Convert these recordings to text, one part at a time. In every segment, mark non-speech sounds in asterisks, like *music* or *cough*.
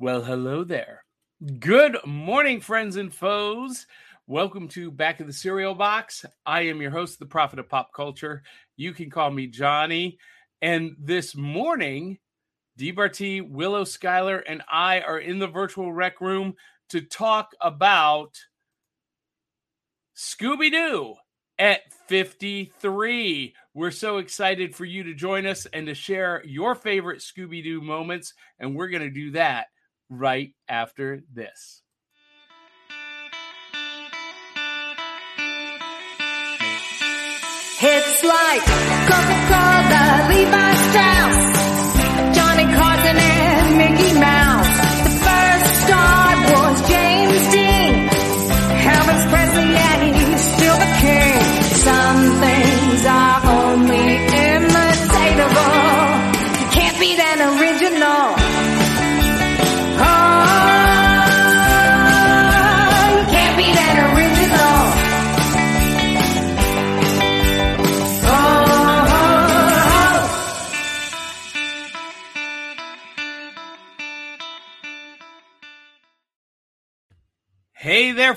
Well, hello there. Good morning, friends and foes. Welcome to Back of the Cereal Box. I am your host, the Prophet of Pop Culture. You can call me Johnny. And this morning, Dee Bartee, Willow Skylor, and I are in the virtual rec room to talk about Scooby Doo at 53. We're so excited for you to join us and to share your favorite Scooby Doo moments. And we're going to do that right after this. It's like Coca-Cola, Levi Strauss,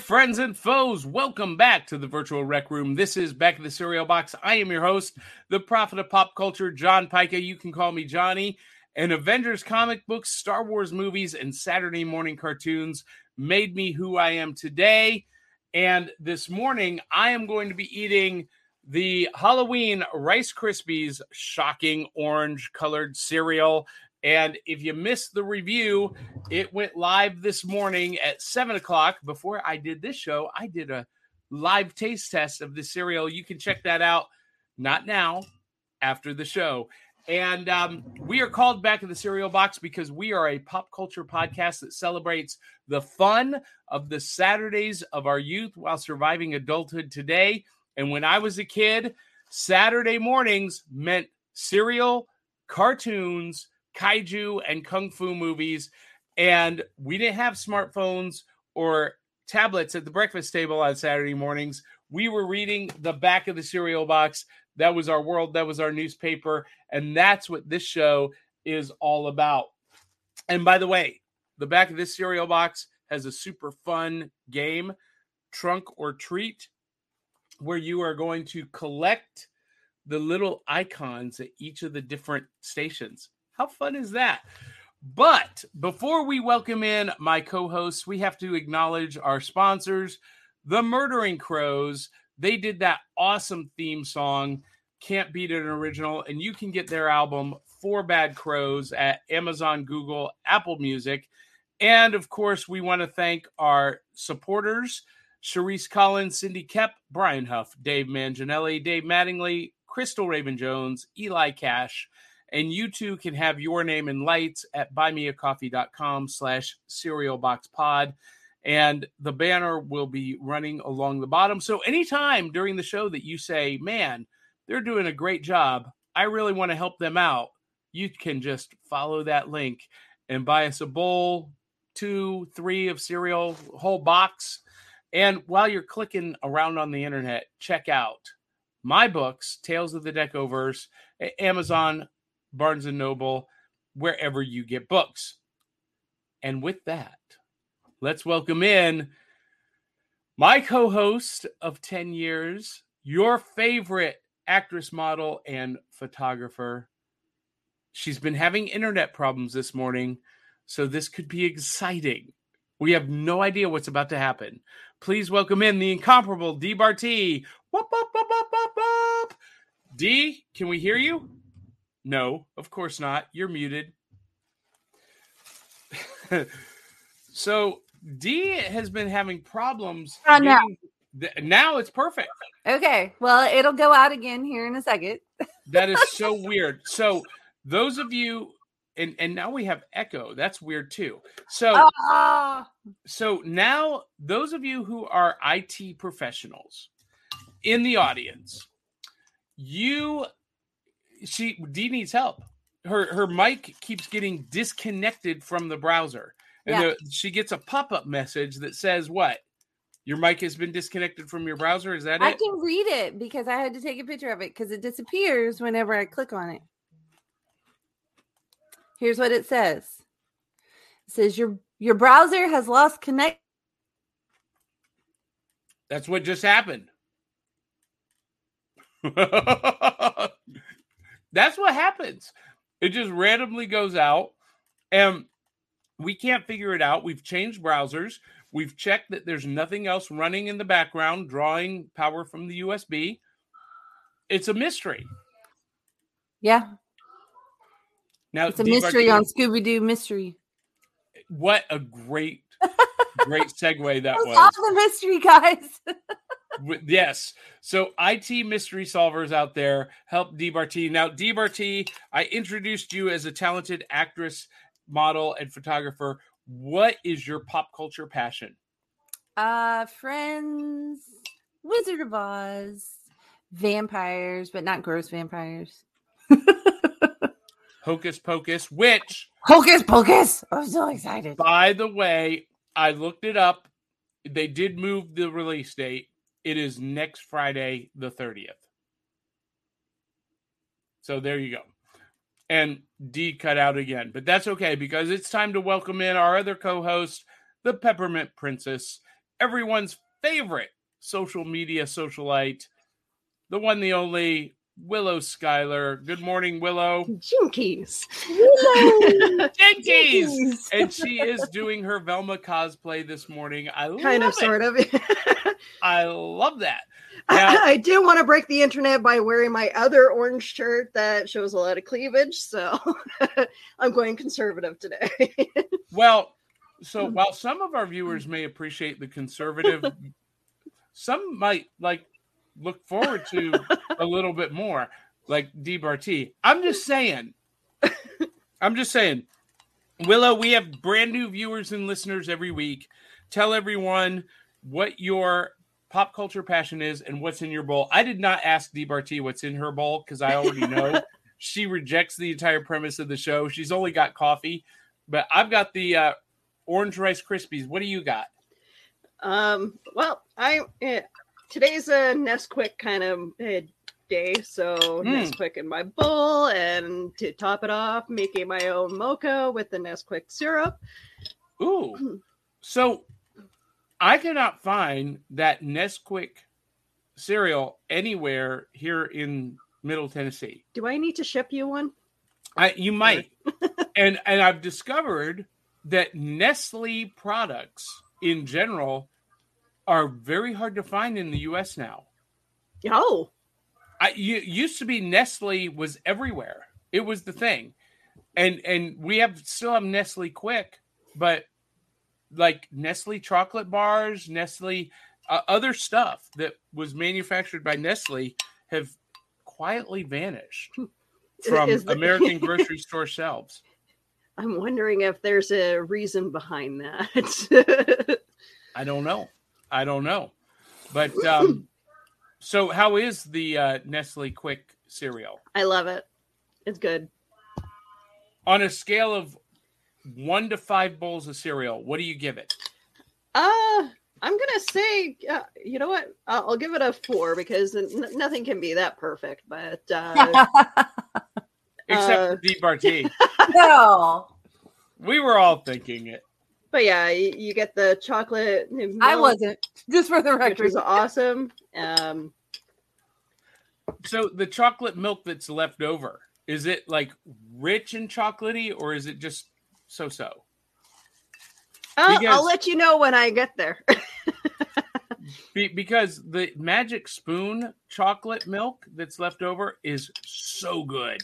friends and foes. Welcome back to the virtual rec room. This is Back of the Cereal Box. I am your host, the prophet of pop culture, John Pyka. You can call me Johnny. And Avengers comic books, Star Wars movies, and Saturday morning cartoons made me who I am today. And this morning, I am going to be eating the Halloween Rice Krispies shocking orange colored cereal. And if you missed the review, it went live this morning at seven o'clock. Before I did this show, I did a live taste test of the cereal. You can check that out, not now, after the show. And um, we are called back in the cereal box because we are a pop culture podcast that celebrates the fun of the Saturdays of our youth while surviving adulthood today. And when I was a kid, Saturday mornings meant cereal, cartoons, kaiju, and kung fu movies. And we didn't have smartphones or tablets at the breakfast table on Saturday mornings. We were reading the back of the cereal box. That was our world, that was our newspaper. And that's what this show is all about. And by the way, the back of this cereal box has a super fun game, Trunk or Treat, where you are going to collect the little icons at each of the different stations. How fun is that? But before we welcome in my co hosts, we have to acknowledge our sponsors, the Murdering Crows. They did that awesome theme song, Can't Beat an Original, and you can get their album, Four Bad Crows, at Amazon, Google, Apple Music. And of course, we want to thank our supporters Sharice Collins, Cindy Kep, Brian Huff, Dave Manginelli, Dave Mattingly, Crystal Raven Jones, Eli Cash, and you too can have your name in lights at buymeacoffee.com slash cerealboxpod. And the banner will be running along the bottom. So anytime during the show that you say, man, they're doing a great job, I really want to help them out, you can just follow that link and buy us a bowl, two, three of cereal, whole box. And while you're clicking around on the internet, check out my books, Tales of the Deckoverse, Amazon, Barnes and Noble, wherever you get books. And with that, let's welcome in my co host of 10 years, your favorite actress, model, and photographer. She's been having internet problems this morning, so this could be exciting. We have no idea what's about to happen. Please welcome in the incomparable Dee Bartee. Whoop, whoop, whoop, whoop, whoop, whoop. D, can we hear you? No, of course not. You're muted. *laughs* so D has been having problems. Oh, no. th- now it's perfect. Okay. Well, it'll go out again here in a second. That is *laughs* so weird. So those of you and and now we have echo. That's weird too. So Ah, so now those of you who are IT professionals in the audience, you she D needs help. Her her mic keeps getting disconnected from the browser. And Yeah. the, she gets a pop-up message that says what? Your mic has been disconnected from your browser. Is that it? I can read it because I had to take a picture of it because it disappears whenever I click on it. Here's what it says It says your your browser has lost connect. That's what just happened. *laughs* That's what happens. It just randomly goes out and we can't figure it out. We've changed browsers. We've checked that there's nothing else running in the background drawing power from the USB. It's a mystery. Yeah, Now it's a Dee mystery on Scooby Doo mystery. what a great *laughs* great segue that was. solve the mystery, guys. *laughs* Yes. So IT mystery solvers out there help Dee Bartee. Now, Dee Bartee, I introduced you as a talented actress, model, and photographer. What is your pop culture passion? uh, Friends, Wizard of Oz, vampires, but not gross vampires. *laughs* Hocus Pocus, which, Hocus Pocus! I'm so excited. by the way, I looked it up. They did move the release date. It is next Friday, the 30th. So there you go. And D cut out again, but that's okay because it's time to welcome in our other co host, the Peppermint Princess, everyone's favorite social media socialite, the one, the only Willow Skylor. Good morning, Willow. *laughs* Jinkies. Jinkies! and she is doing her Velma cosplay this morning. I kind love of, it. sort of. *laughs* I love that. Now- I, I do want to break the internet by wearing my other orange shirt that shows a lot of cleavage, so *laughs* I'm going conservative today. Well, so hmm. while some of our viewers may appreciate the conservative, some might like look forward to a little bit more, like Dee Bartee. I'm just saying. I'm just saying. Willow, we have brand new viewers and listeners every week. Tell everyone what your pop culture passion is and what's in your bowl. I did not ask Dee Bartee what's in her bowl because I already know. *laughs* she rejects the entire premise of the show. She's only got coffee, but I've got the uh, orange rice krispies. What do you got? um, well, I eh, today's a Nesquik kind of eh, day, so Mm. Nesquik in my bowl, and to top it off, making my own mocha with the Nesquik syrup. Ooh. *clears throat* So I cannot find that Nesquik cereal anywhere here in Middle Tennessee. Do I need to ship you one? I you might. *laughs* and and I've discovered that Nestle products in general are very hard to find in the US now. Oh, I you, used to be Nestle was everywhere. It was the thing, and and we have still have Nestle Quick, but like Nestle chocolate bars, Nestle uh, other stuff that was manufactured by Nestle have quietly vanished from Is the- American *laughs* grocery store shelves. I'm wondering if there's a reason behind that. *laughs* I don't know. I don't know, but um, so how is the uh, Nestle Quick cereal? I love it. It's good. on a scale of one to five bowls of cereal, what do you give it? Uh, I'm gonna say, uh, you know what? I'll, I'll give it a four because n- nothing can be that perfect. But uh, *laughs* Except Uh, for Dee Bartee. no, we were all thinking it. But yeah, you, you get the chocolate. I wasn't. Just for the which was awesome. Um, So the chocolate milk that's left over, is it like rich and chocolatey or is it just so so? I'll, Because- I'll let you know when I get there. *laughs* Be- because the magic spoon chocolate milk that's left over is so good.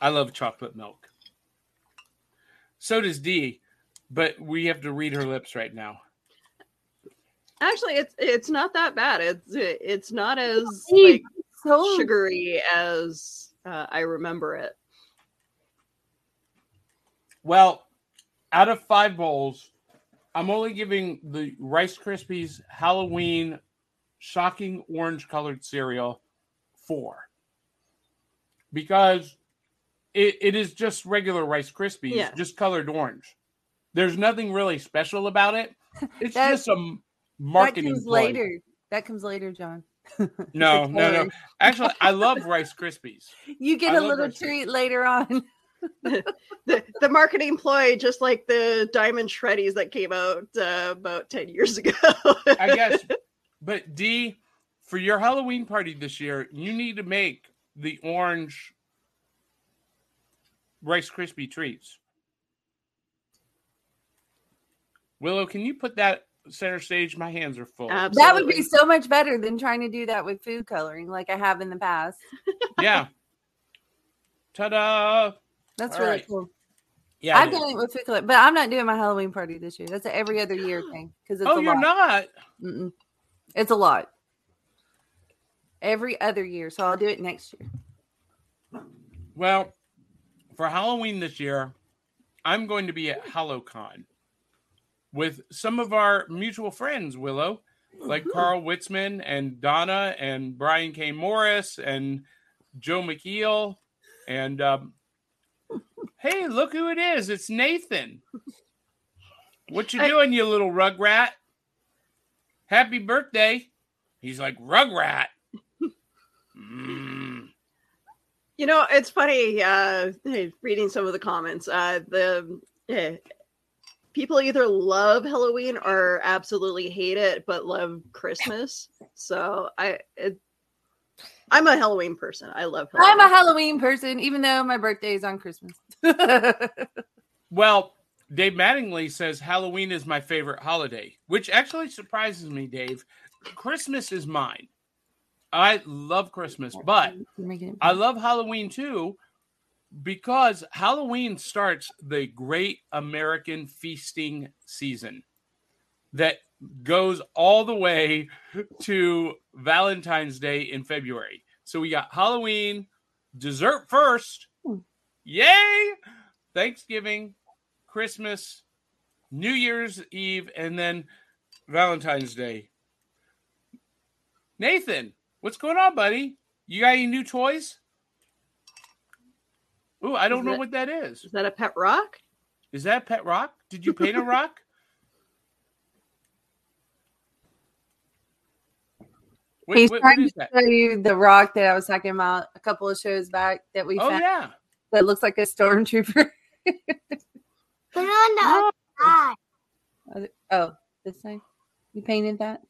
I love chocolate milk. So does Dee, but we have to read her lips right now. Actually, it's it's not that bad. It's it's not as like so sugary as uh, I remember it. Well, out of five bowls, I'm only giving the Rice Krispies Halloween shocking orange colored cereal four because it, it is just regular Rice Krispies, Yeah. just colored orange. There's nothing really special about it. *laughs* It's That- just a m- that marketing comes ploy. later. That comes later, John. *laughs* No, no, no. Actually, I love *laughs* Rice Krispies. You get I a little Rice Krispies. treat later on. the, the marketing ploy, just like the diamond shreddies that came out uh, about 10 years ago. I guess. But D, for your Halloween party this year, you need to make the orange Rice Krispie treats. Willow, can you put that center stage? My hands are full. Absolutely. That would be so much better than trying to do that with food coloring like I have in the past. *laughs* Yeah. Ta-da! That's All really right. cool. Yeah. I've it is. done it with food coloring, but I'm not doing my Halloween party this year. That's an every other year *gasps* thing because it's Oh, a you're lot. not. Mm-mm. It's a lot. Every other year, so I'll do it next year. Well, for Halloween this year, I'm going to be at HalloCon with some of our mutual friends, Willow, like Carl Witzman and Donna and Brian K. Morris and Joe McKeel. And um, hey, look who it is. It's Nathan. What you I- doing, you little rugrat? Happy birthday. He's like, Rugrat. Mm. *laughs* You know, it's funny. Uh, reading some of the comments, uh, the eh, people either love Halloween or absolutely hate it, but love Christmas. So I, it, I'm a Halloween person. I love. Halloween. I'm a Halloween. Halloween person, even though my birthday is on Christmas. *laughs* Well, Dave Mattingly says Halloween is my favorite holiday, which actually surprises me, Dave. Christmas is mine. I love Christmas, but You're making it- I love Halloween too because Halloween starts the great American feasting season that goes all the way to Valentine's Day in February. So we got Halloween, dessert first. Hmm. Yay! Thanksgiving, Christmas, New Year's Eve, and then Valentine's Day. Nathan, what's going on, buddy? You got any new toys? Ooh, I don't Is know that- what that is. Is that a pet rock? Is that a pet rock? Did you paint a *laughs* rock? What, He's what- what trying is to that? show you the rock that I was talking about a couple of shows back that we Oh found yeah. that looks like a stormtrooper. Put it on the oh. other side. Other- oh, this side. You painted that?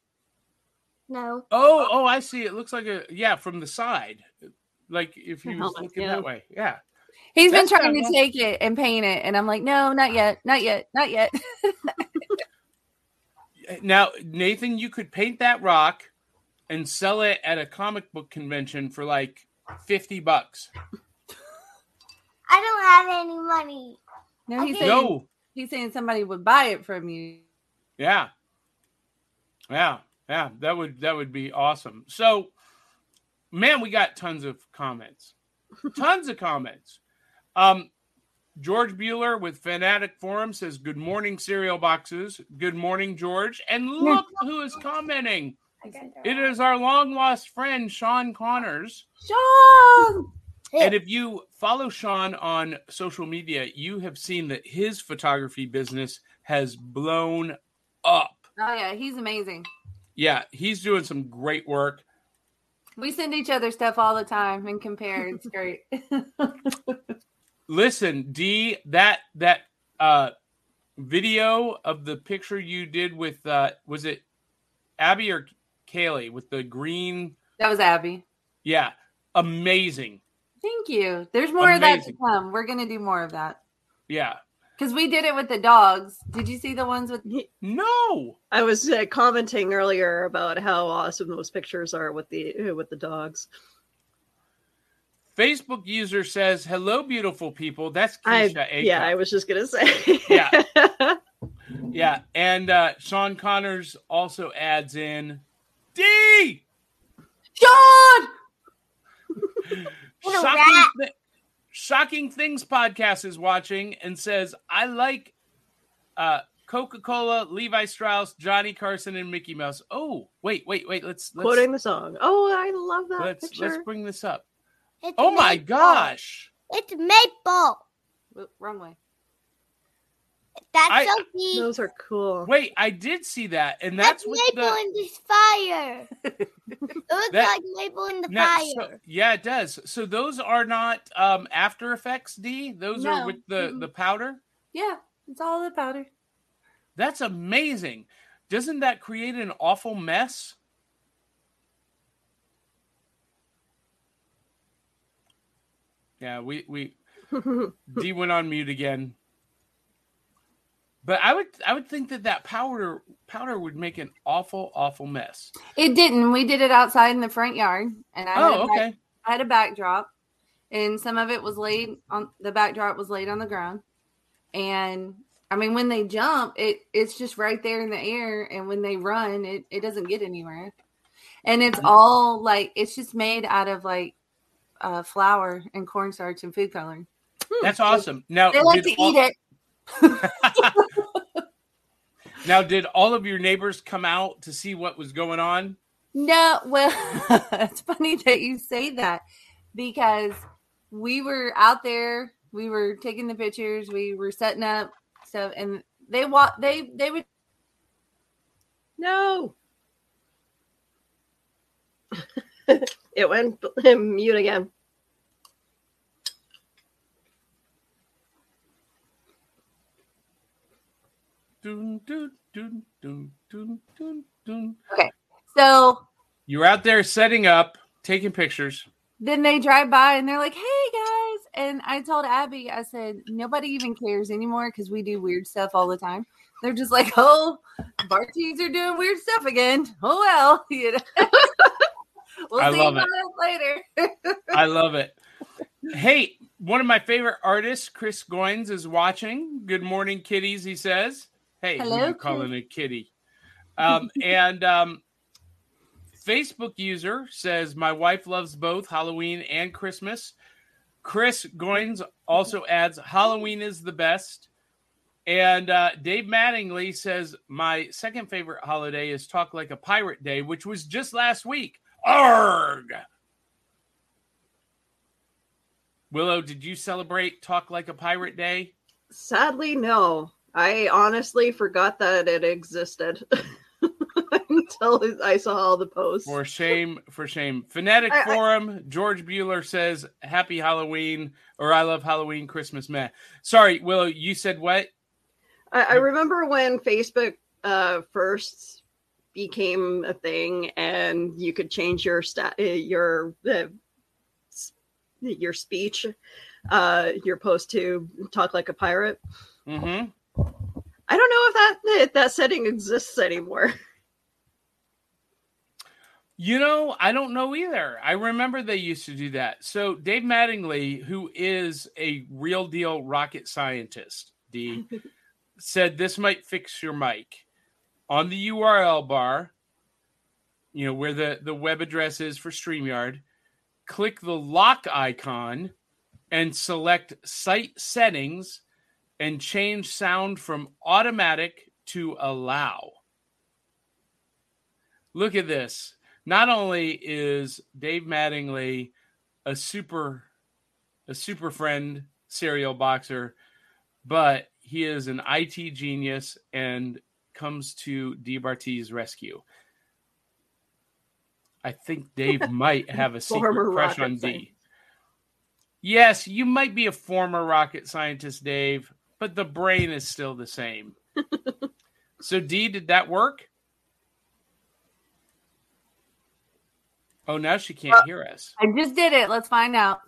No. Oh, oh, I see. It looks like a yeah from the side, like if you was helmet, looking yeah. that way. Yeah. He's That's been trying kinda to take it and paint it, and I'm like, no, not yet, not yet, not yet. *laughs* Now, Nathan, you could paint that rock and sell it at a comic book convention for like fifty bucks. I don't have any money. no, he's saying No. he's saying somebody would buy it from you. Yeah. Yeah. Yeah. That would that would be awesome. So man, we got tons of comments. *laughs* tons of comments. Um George Bueller with Fanatic Forum says, Good morning, cereal boxes. Good morning, George. And look who is commenting. It is our long lost friend, Sean Connors. Sean, And if you follow Sean on social media, you have seen that his photography business has blown up. oh yeah, he's amazing. Yeah, he's doing some great work. We send each other stuff all the time and compare. It's great. *laughs* Listen, D, that that uh video of the picture you did with uh was it Abby or Kaylee with the green? that was Abby. Yeah, amazing. Thank you. There's more of that to come. We're gonna do more of that Yeah. Because we did it with the dogs. Did you see the ones with? No. I was uh, commenting earlier about how awesome those pictures are with the with the dogs. Facebook user says, "Hello, beautiful people." That's I Keisha. Acuff. yeah, I was just gonna say. Yeah. *laughs* Yeah, and uh, Sean Connors also adds in D. Sean. *laughs* What a Shocking, rat. Thi- Shocking Things podcast is watching and says, "I like uh, Coca Cola, Levi Strauss, Johnny Carson, and Mickey Mouse." Oh, wait, wait, wait. Let's let's Quoting the song. Oh, I love that let's, picture. let's bring this up. It's Oh my maple. gosh! It's maple. Wrong way. That's I- so deep. Those are cool. Wait, I did see that, and That's that's with maple the in this fire. *laughs* it looks That- like maple in the Now, fire. so- yeah, it does. So those are not um After Effects, D. Those are with the Mm-mm. the powder. Yeah, it's all the powder. That's amazing. Doesn't that create an awful mess? Yeah, we we *laughs* D went on mute again. But I would I would think that that powder powder would make an awful awful mess. It didn't. We did it outside in the front yard, and I, had, Oh, a back- okay. I had a backdrop, and some of it was laid on the backdrop was laid on the ground, and I mean when they jump, it it's just right there in the air, and when they run, it it doesn't get anywhere, and it's Mm-hmm. all like it's just made out of like uh, flour and cornstarch and food coloring. That's awesome. Now They like to all- eat it. *laughs* *laughs* Now did all of your neighbors come out to see what was going on? No, well, *laughs* it's funny that you say that because we were out there, we were taking the pictures, we were setting up stuff, and they walk. They they would No. *laughs* it went *laughs* mute again. Dun. so. you're out there setting up, taking pictures. Then they drive by and they're like, "Hey guys!" And I told Abby, I said, "Nobody even cares anymore because we do weird stuff all the time." They're just like, "Oh, Bartees are doing weird stuff again." Oh well, *laughs* you know. we'll I see love about it later. *laughs* I love it. Hey, one of my favorite artists, Chris Goins, is watching. Good morning, kitties, he says. Hey, who Hello, you calling a kitty? Um, *laughs* and um, Facebook user says, My wife loves both Halloween and Christmas. Chris Goins also adds, Halloween is the best. And uh, Dave Mattingly says, My second favorite holiday is Talk Like a Pirate Day, which was just last week. Arg! Willow, did you celebrate Talk Like a Pirate Day? Sadly, no. I honestly forgot that it existed *laughs* until I saw all the posts. For shame, for shame. Fanatic I- I- Forum, George Bueller says, Happy Halloween, or I love Halloween, Christmas, man. Sorry, Willow, you said what? I, I remember when Facebook uh, first became a thing, and you could change your stat, uh, your uh, your speech, uh, your post to talk like a pirate. Mm-hmm. I don't know if that if that setting exists anymore. *laughs* You know, I don't know either. I remember they used to do that. So Dave Mattingly, who is a real deal rocket scientist, D, *laughs* said this might fix your mic. On the URL bar, you know, where the, the web address is for StreamYard, click the lock icon and select site settings and change sound from automatic to allow. Look at this. Not only is Dave Mattingly a super a super friend cereal boxer, but he is an IT genius and comes to Dee Bartee's rescue. I think Dave *laughs* might have a secret crush on D. Yes, you might be a former rocket scientist, Dave, but the brain is still the same. *laughs* so, D, did that work? Oh, now she can't Uh, hear us. I just did it. Let's find out.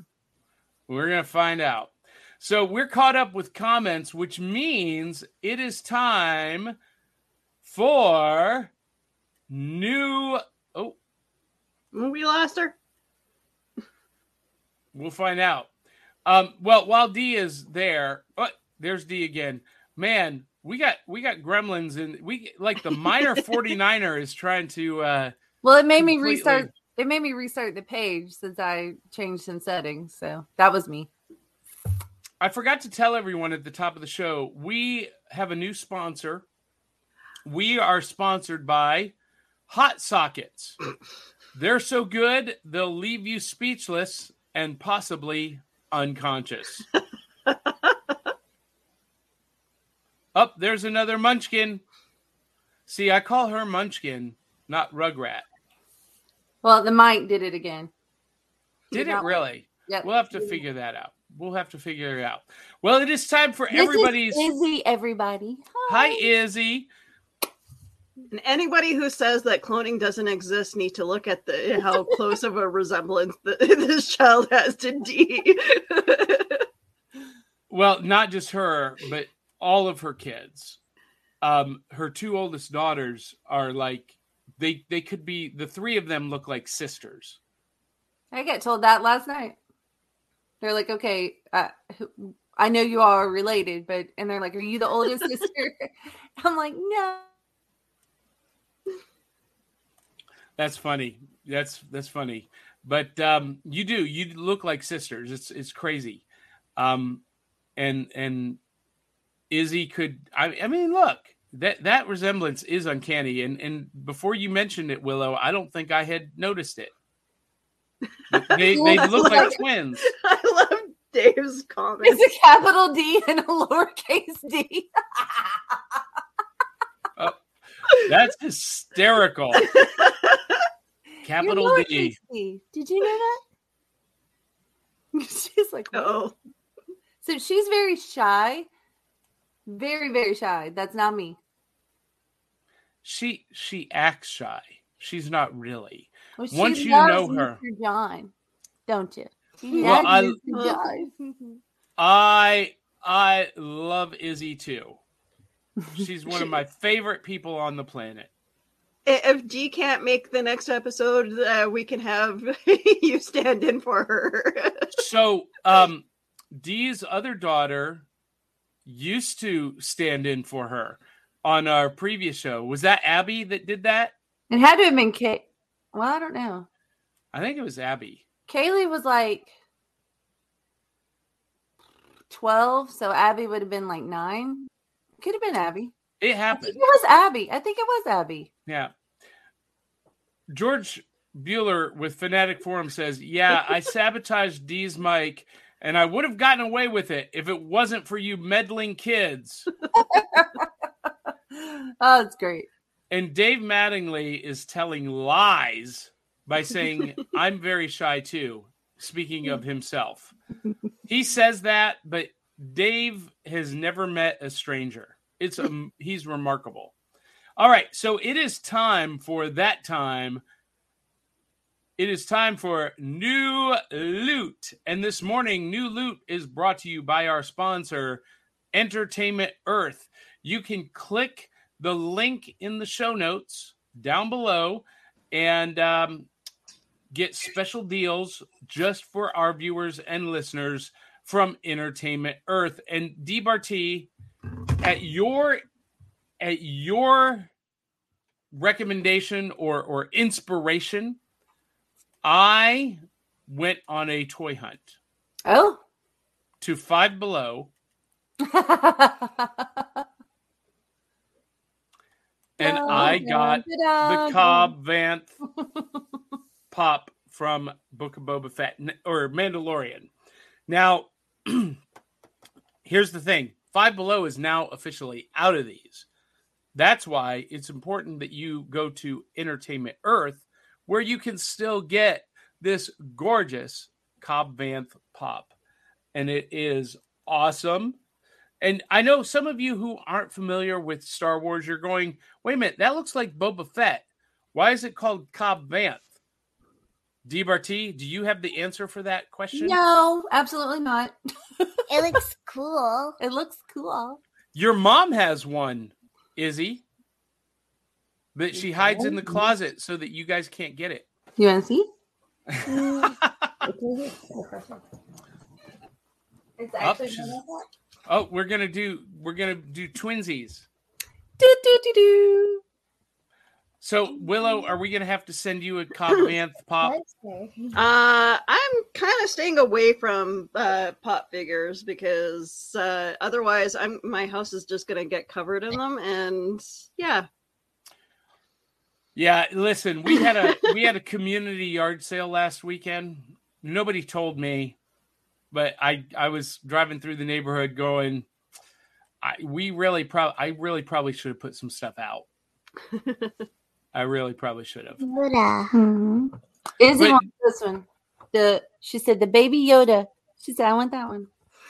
We're going to find out. So, we're caught up with comments, which means it is time for new. Oh, We lost her. We'll find out. Um, well, while D is there, oh, there's D again. Man, we got we got gremlins and we like the miner *laughs* 49er is trying to uh Well, it made me restart. It made me restart the page since I changed some settings. So that was me. I forgot to tell everyone at the top of the show, we have a new sponsor. We are sponsored by Hot Sockets. They're so good, they'll leave you speechless and possibly unconscious. *laughs* Up oh, there's another Munchkin. See, I call her Munchkin, not Rugrat. Well, the mic did it again. Did it really? Yep. We'll have to figure that out. We'll have to figure it out. Well, it is time for This is everybody's. Izzy, everybody. Hi, Izzy. And anybody who says that cloning doesn't exist need to look at the how *laughs* close of a resemblance that *laughs* this child has to D. Well, not just her, but all of her kids. Um, her two oldest daughters are like they they could be the three of them look like sisters. I get told that last night. They're like, okay, uh, I know you all are related, but and they're like, are you the oldest *laughs* sister? *laughs* I'm like, no. That's funny. That's that's funny. But um, you do you look like sisters. It's it's crazy. Um, and and Izzy could. I, I mean, look that that resemblance is uncanny. And and before you mentioned it, Willow, I don't think I had noticed it. *laughs* They they look like twins. *laughs* I love Dave's comment. It's a capital D and a lowercase d. *laughs* Uh, that's hysterical. Capital D. lowercase d. Did you know that? she's like. Oh, so she's very shy, very very shy. That's not me. She she acts shy. She's not really. Well, she Once you loves know her- Mr. John, don't you? She Well, I- John. I I love Izzy too. *laughs* She's one of my favorite people on the planet. If Dee can't make the next episode, uh, we can have *laughs* you stand in for her. So, um, Dee's other daughter used to stand in for her on our previous show. Was that Abby that did that? It had to have been Kate. Well, I don't know. I think it was Abby. Kaylee was like 12, so Abby would have been like nine. Could have been Abby. It I think happened. it was Abby. I think it was Abby. Yeah. George Bueller with Fanatic Forum says, Yeah, I *laughs* sabotaged Dee's mic and I would have gotten away with it if it wasn't for you meddling kids. *laughs* Oh, that's great. And Dave Mattingly is telling lies by *laughs* saying, I'm very shy too, speaking of himself. *laughs* He says that, but Dave has never met a stranger. It's um, he's remarkable. All right, so it is time for that time. It is time for new loot. And this morning, new loot is brought to you by our sponsor, Entertainment Earth. You can click the link in the show notes down below and um, get special deals just for our viewers and listeners from Entertainment Earth. And Dee Bartee, at your at your recommendation or or inspiration, I went on a toy hunt Oh. to Five Below, *laughs* and I got the Cobb Vanth pop from Book of Boba Fett or Mandalorian. Now, *clears throat* here's the thing Five Below is now officially out of these. That's why it's important that you go to Entertainment Earth, where you can still get this gorgeous Cobb Vanth pop. And it is awesome. And I know some of you who aren't familiar with Star Wars, you're going, wait a minute, that looks like Boba Fett. Why is it called Cobb Vanth? Dee Bartee, do you have the answer for that question? No, absolutely not. *laughs* It looks cool. It looks cool. Your mom has one, Izzy, that she hides in the closet so that you guys can't get it. You want to see? *laughs* It's Up, she's- oh, we're gonna do we're gonna do twinsies. Do, do, do, do. So Willow, are we gonna have to send you a Cobb *laughs* Vanth pop? Uh, I'm kind of staying away from uh, pop figures because uh, otherwise, I'm my house is just gonna get covered in them, and yeah, Yeah, listen, we had a *laughs* we had a community yard sale last weekend. Nobody told me, but I I was driving through the neighborhood going, I we really probably I really probably should have put some stuff out. *laughs* I really probably should have. Yoda. Mhm. Izzy But- wants this one. The she said the baby Yoda. She said I want that one.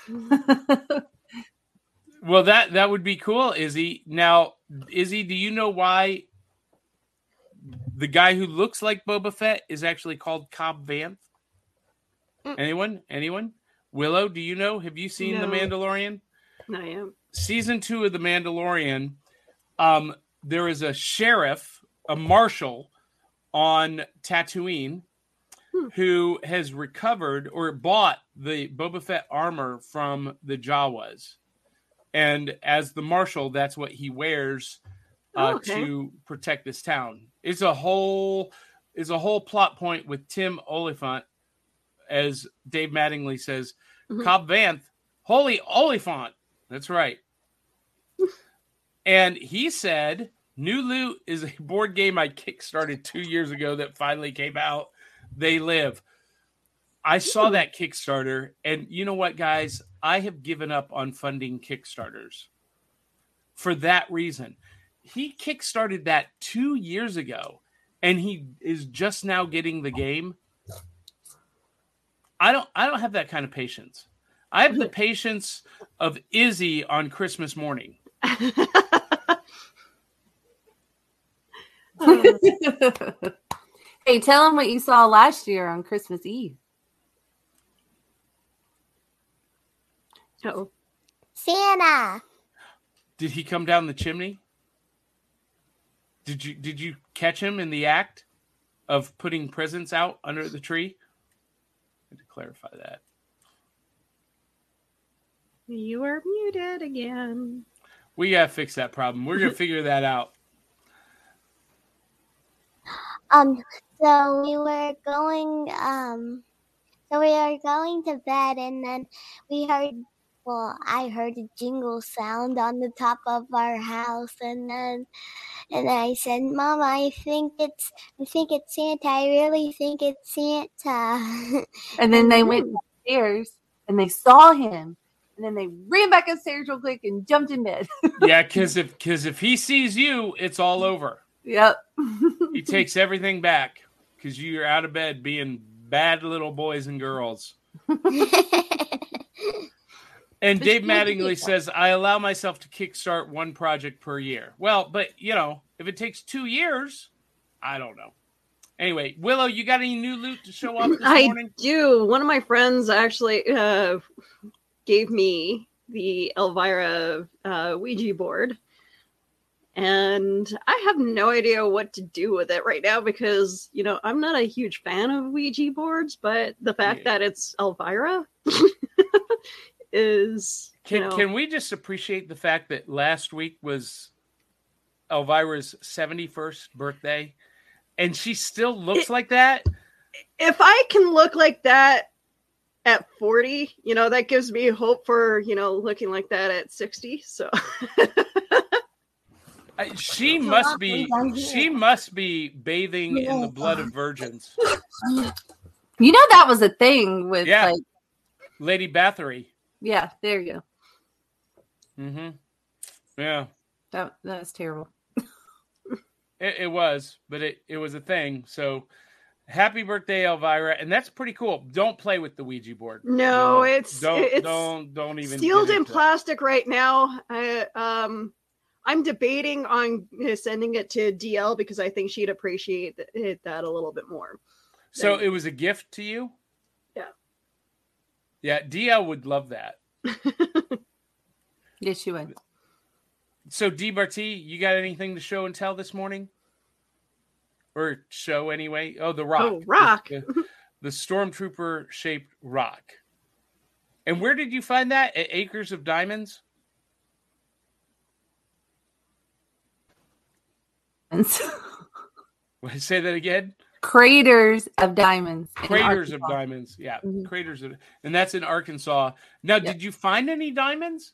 *laughs* Well, that that would be cool, Izzy. Now, Izzy, do you know why the guy who looks like Boba Fett is actually called Cobb Vanth? Mm. Anyone? Anyone? Willow, do you know? Have you seen The Mandalorian? I am. Season two of The Mandalorian. Um, there is a sheriff, a marshal on Tatooine Hmm. who has recovered or bought the Boba Fett armor from the Jawas. And as the marshal, that's what he wears uh, Oh, okay. to protect this town. It's a whole is a whole plot point with Tim Olyphant, as Dave Mattingly says, Mhm. Cobb Vanth, holy Olyphant. That's right. *laughs* and he said, New Loot is a board game I kickstarted two years ago that finally came out. They live. I saw that Kickstarter, and you know what, guys? I have given up on funding Kickstarters for that reason. He kickstarted that two years ago, and he is just now getting the game. I don't. I don't have that kind of patience. I have the patience of Izzy on Christmas morning. *laughs* hey, tell him what you saw last year on Christmas Eve. Oh, Santa. Did he come down the chimney? Did you did you catch him in the act of putting presents out under the tree? I had to clarify that. you are muted again. We gotta fix that problem. We're gonna figure that out. *laughs* Um, so we were going, um, so we were going to bed, and then we heard, well, I heard a jingle sound on the top of our house, and then, and I said, "Mom, I think it's, I think it's Santa. I really think it's Santa." *laughs* And then they went downstairs and they saw him. And then they ran back upstairs real quick and jumped in bed. *laughs* Yeah, because if because if he sees you, it's all over. yep. He *laughs* takes everything back because you're out of bed being bad little boys and girls. And Dave you have to Mattingly says, I allow myself to kickstart one project per year. Well, but you know, if it takes two years, I don't know. Anyway, Willow, you got any new loot to show off this *laughs* I morning? do. One of my friends actually uh, gave me the Elvira uh, Ouija board. And I have no idea what to do with it right now because, you know, I'm not a huge fan of Ouija boards, but the fact Yeah. that it's Elvira *laughs* is. Can you know, can we just appreciate the fact that last week was Elvira's 71st birthday and she still looks It- like that? if I can look like that at 40, you know, that gives me hope for, you know, looking like that at 60. So *laughs* I, she must be of things on she must be bathing in the blood of virgins. *laughs* You know that was a thing with Yeah. like Lady Bathory. Yeah, there you go. Mm-hmm. Yeah. That that's terrible. It, it was, but it, it was a thing. So happy birthday, Elvira. And that's pretty cool. Don't play with the Ouija board. no, it's don't it's don't don't even sealed get in into it. plastic right now. I um I'm debating on sending it to DL because I think she'd appreciate it, that a little bit more. So it was a gift to you? Yeah. DL would love that. *laughs* Yes, you would. So Dee Bartee, you got anything to show and tell this morning? Or show anyway? Oh, the rock. Oh, rock. The, the stormtrooper shaped rock. And where did you find that? At Acres of Diamonds? *laughs* *laughs* Say that again. Craters of diamonds. Craters of diamonds. Yeah, Mhm. craters of, and that's in Arkansas. Now, Yeah. did you find any diamonds?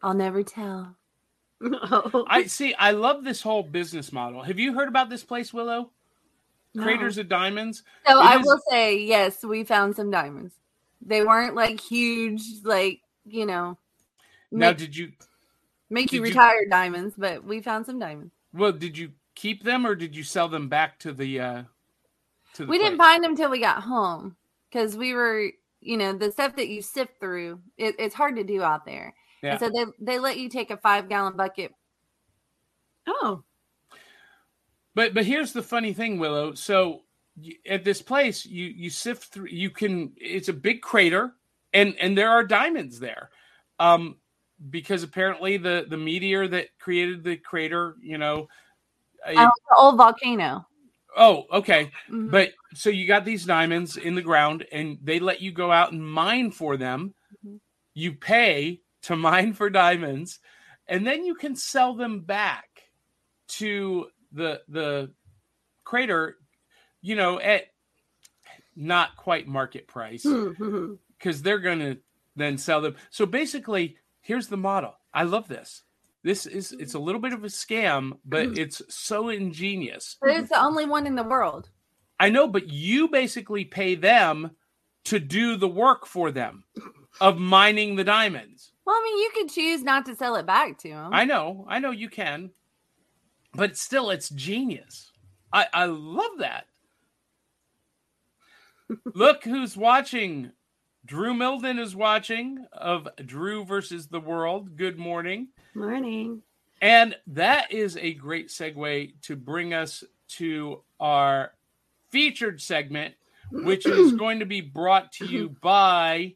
I'll never tell. *laughs* I see. I love this whole business model. Have you heard about this place, Willow? No. Craters of diamonds. So It I is- will say, yes, we found some diamonds. They weren't like huge, like you know, Now, did you? make you did you- retire diamonds, but we found some diamonds. Well, did you keep them or did you sell them back to the? uh to the We didn't find them till we got home because we were, you know, the stuff that you sift through. It, it's hard to do out there. Yeah. And so they they let you take a five gallon bucket. Oh, But but here's the funny thing, Willow. So y- at this place, you you sift through. You can. It's a big crater, and and there are diamonds there, um, because apparently the the meteor that created the crater, you know. It- Oh, the old volcano. oh, okay. Mhm. But so you got these diamonds in the ground, and they let you go out and mine for them. Mhm. You pay to mine for diamonds, and then you can sell them back to the the crater. You know, at not quite market price *laughs* Hmm, because they're going to then sell them. So basically, here's the model. I love this. This is it's a little bit of a scam, but mm. it's so ingenious. But it's the only one in the world. I know, but you basically pay them to do the work for them of mining the diamonds. Well, I mean, you could choose not to sell it back to them. I know, I know you can, but still, it's genius. I, I love that. *laughs* Look who's watching. Drew Milden is watching of Drew versus the World. Good morning. morning. And that is a great segue to bring us to our featured segment, which is *clears throat* going to be brought to you by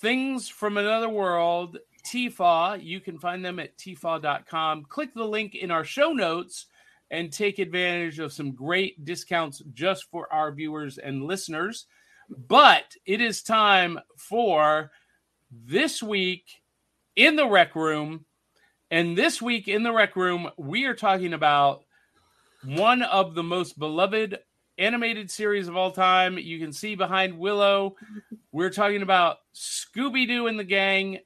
Things from Another World, TFA. You can find them at tfa.com. Click the link in our show notes and take advantage of some great discounts just for our viewers and listeners. But it is time for this week in the rec room. And this week in the rec room, we are talking about one of the most beloved animated series of all time. You can see behind Willow, we're talking about Scooby Doo and the Gang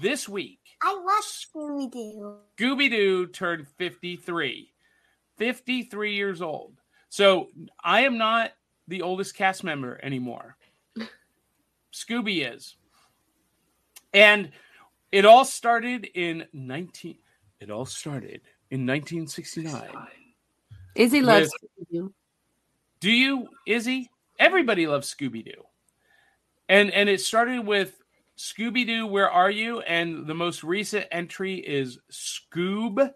this week. I watched Scooby Doo. Scooby Doo turned 53. 53 years old. So I am not the oldest cast member anymore. *laughs* Scooby is. And it all started in 19 it all started in 1969. Izzy loves With- you. Do you, Izzy? Everybody loves Scooby Doo. And and it started with Scooby Doo, Where Are You? And the most recent entry is Scoob.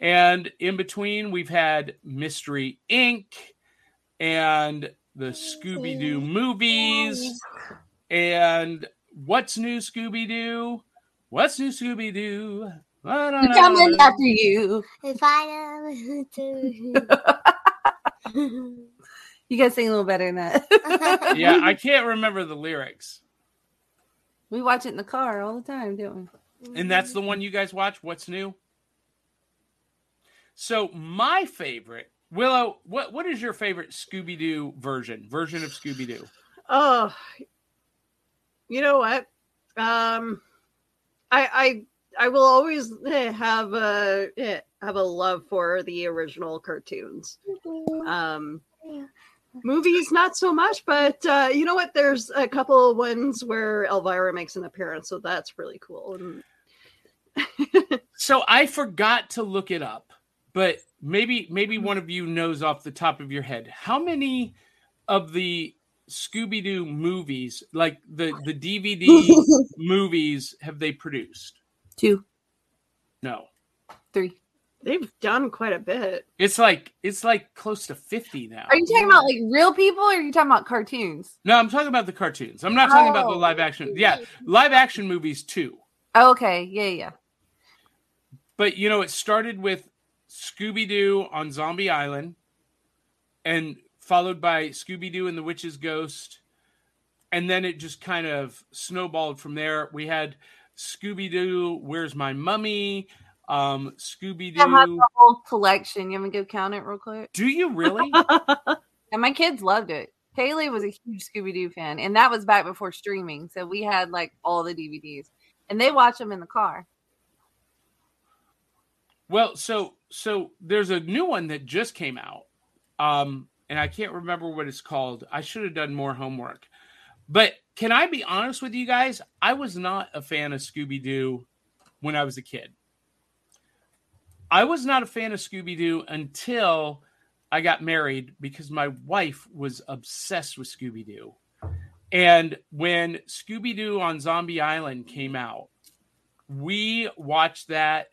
And in between, we've had Mystery Inc. and the Scooby Doo movies. And what's new, Scooby Doo? What's new, Scooby Doo? I'm coming after you. If I am to *laughs* You guys sing a little better than that. *laughs* Yeah, I can't remember the lyrics. we watch it in the car all the time, don't we? And that's the one you guys watch. What's new? So my favorite, Willow, what what is your favorite Scooby Doo version? Version of Scooby Doo? Oh, you know what? Um, I I I will always *laughs* have a eh, have a love for the original cartoons. Um, movies not so much, but uh, you know what? There's a couple ones where Elvira makes an appearance, so that's really cool. And So I forgot to look it up, but maybe maybe mm-hmm. one of you knows off the top of your head how many of the Scooby Doo movies, like the the DVD *laughs* movies, have they produced? Two, No, three. they've done quite a bit. it's like it's like close to fifty now. Are you talking about like real people or are you talking about cartoons? No, I'm talking about the cartoons. I'm not talking about the Oh. live action. Yeah, live action movies too. Oh, okay. Yeah, yeah. But you know, it started with Scooby Doo on Zombie Island, and followed by Scooby Doo and the Witch's Ghost, and then it just kind of snowballed from there. We had Scooby Doo, Where's My Mummy? Um, Scooby I have Doo. the whole collection. You want me to go count it real quick? Do you really? *laughs* And my kids loved it. Kaylee was a huge Scooby Doo fan, and that was back before streaming. So we had like all the DVDs, and they watch them in the car. Well, so so there's a new one that just came out, um, and I can't remember what it's called. I should have done more homework, But can I be honest with you guys? I was not a fan of Scooby Doo when I was a kid. I was not a fan of Scooby Doo until I got married because my wife was obsessed with Scooby Doo. And when Scooby Doo on Zombie Island came out, we watched that.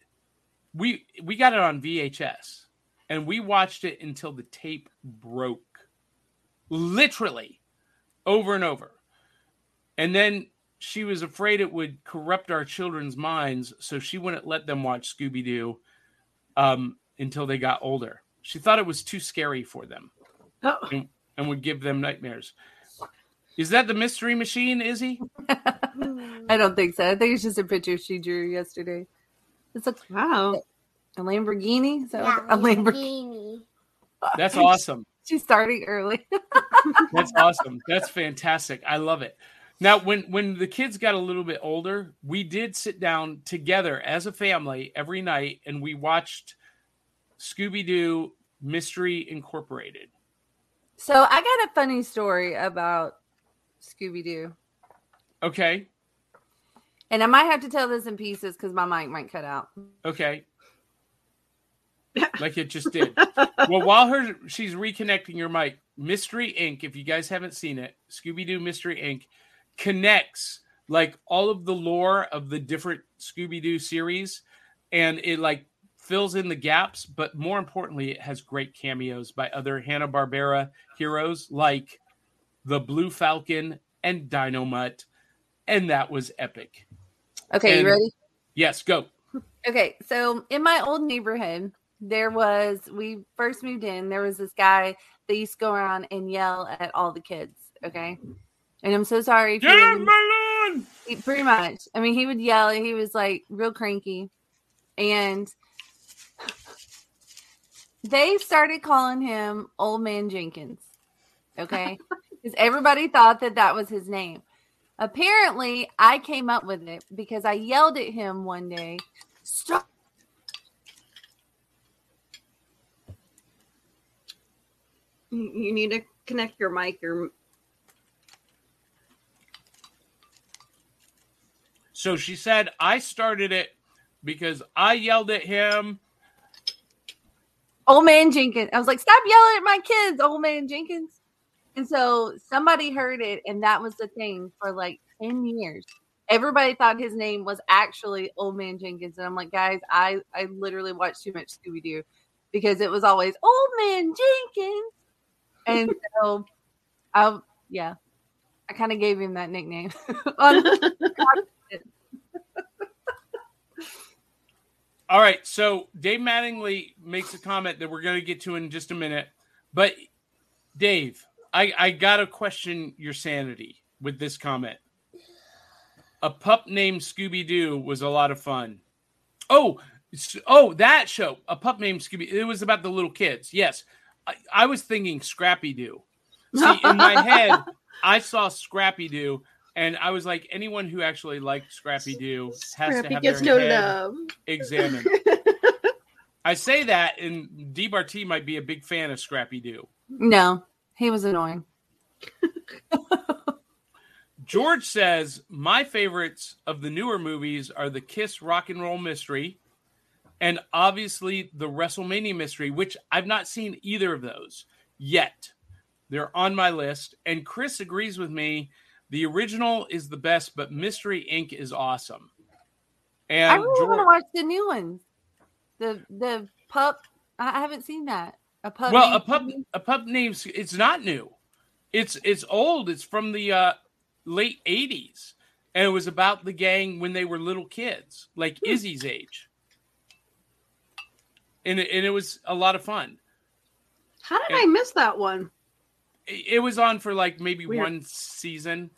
We we got it on VHS and we watched it until the tape broke. Literally over and over. And then she was afraid it would corrupt our children's minds, so she wouldn't let them watch Scooby Doo um, until they got older. She thought it was too scary for them Oh, and, and would give them nightmares. Is that the mystery machine, Izzy? *laughs* I don't think so. I think it's just a picture she drew yesterday. It's a, wow. a Lamborghini. Is that Yeah, a Lamborghini. Lamborghini. That's awesome. *laughs* She's starting early. *laughs* That's awesome. That's fantastic. I love it. Now, when when the kids got a little bit older, we did sit down together as a family every night, and we watched Scooby Doo Mystery Incorporated. so I got a funny story about Scooby Doo. Okay, And I might have to tell this in pieces because my mic might cut out. okay, like it just did. *laughs* Well, while her she's reconnecting your mic, Mystery Inc. If you guys haven't seen it, Scooby Doo Mystery Inc. connects like all of the lore of the different Scooby Doo series, and it like fills in the gaps. But more importantly, it has great cameos by other Hanna Barbera heroes like the Blue Falcon and Dynamite, and that was epic. Okay, And- you ready? Yes, go. Okay, so in my old neighborhood, there was we first moved in. There was this guy that used to go around and yell at all the kids. Okay, and I'm so sorry. Yeah, in- Melon! he- pretty much. I mean, he would yell. He was like real cranky, and they started calling him Old Man Jenkins. Okay, *laughs* because everybody thought that that was his name. Apparently, I came up with it because I yelled at him one day. Stop. You you need to connect your mic. Your So she said, I started it because I yelled at him. Old Man Jenkins. I was like, stop yelling at my kids, Old Man Jenkins. And so somebody heard it, and that was the thing for like 10 years. Everybody thought his name was actually Old Man Jenkins. And I'm like, guys, I, I literally watched too much Scooby Doo because it was always Old Man Jenkins. And so, I, yeah, I kind of gave him that nickname. *laughs* Um, *laughs* All right. So Dave Mattingly makes a comment that we're going to get to in just a minute. But Dave, I, I got to question your sanity with this comment. A pup named Scooby Doo was a lot of fun. Oh, oh, that show, a pup named Scooby. It was about the little kids. Yes, I, I was thinking Scrappy Doo. See, in my head, *laughs* I saw Scrappy Doo, and I was like, anyone who actually liked Scrappy Doo has to have gets their no head love. examined. *laughs* I say that, and Dee Bartee might be a big fan of Scrappy Doo. no, he was annoying. *laughs* George says my favorites of the newer movies are the Kiss Rock and Roll Mystery, and obviously the WrestleMania Mystery, which I've not seen either of those yet. They're on my list, and Chris agrees with me. The original is the best, but Mystery Inc. is awesome. And I really want to watch the new ones. The the pup. I haven't seen that. A pup. well, a Scooby? a pub name's It's not new. It's it's old. It's from the uh, late '80s, and it was about the gang when they were little kids, like Hmm. Izzy's age. And it, and it was a lot of fun. How did I miss that one? It, it was on for like maybe Weird. one season,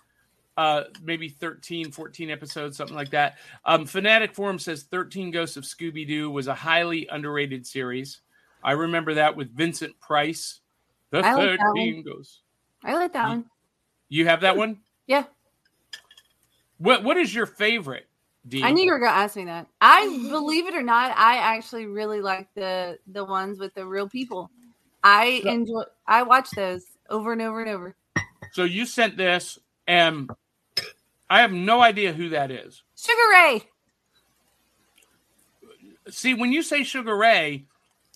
uh, maybe 13, 14 episodes, something like that. Um, Fanatic Forum says 13 Ghosts of Scooby Doo was a highly underrated series. I remember that with Vincent Price. The I like that 13 Ghosts. I like that Ye- one. You have that one? Yeah, What What is your favorite? I knew you were gonna ask me that. I *laughs* believe it or not, I actually really like the the ones with the real people. I So- enjoy. I watch those over and over and over. So you sent this and I have no idea who that is. Sugar Ray. See, when you say Sugar Ray,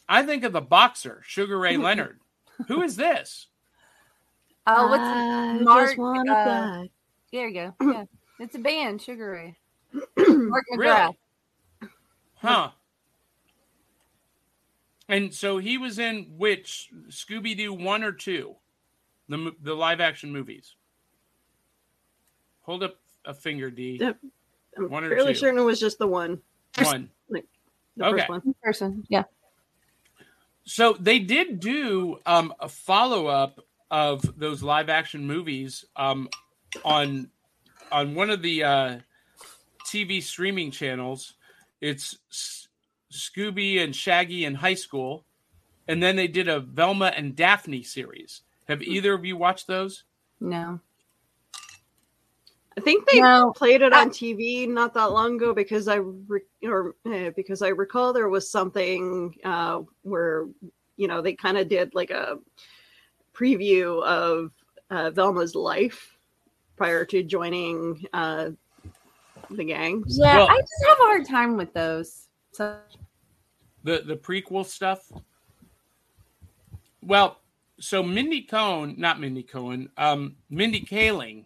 I think of the boxer, Sugar Ray *laughs* Leonard. Who is this? Oh, what's I Mark, just wanna uh, fly. there you go. *clears throat* Yeah. It's a band, Sugar Ray. *clears throat* Mark McGrath. Really? Huh. And so he was in which Scooby Doo one or two, the the live action movies. Hold up a finger, D. Yep. I'm One or fairly two? certain it was just the one. One. Like The Okay. first one. Person. Yeah. So they did do um, a follow up of those live action movies um, on on one of the uh, TV streaming channels. It's S- Scooby and Shaggy in high school, and then they did a Velma and Daphne series. Have either of you watched those? No. I think they No. played it I- on TV not that long ago because I re- or eh, because I recall there was something uh, where you know they kind of did like a preview of uh, Velma's life prior to joining uh, the gang. Yeah, Well- I just have a hard time with those. So the the prequel stuff. Well, so Mindy Cohn, not Mindy Cohen, um, Mindy Kaling,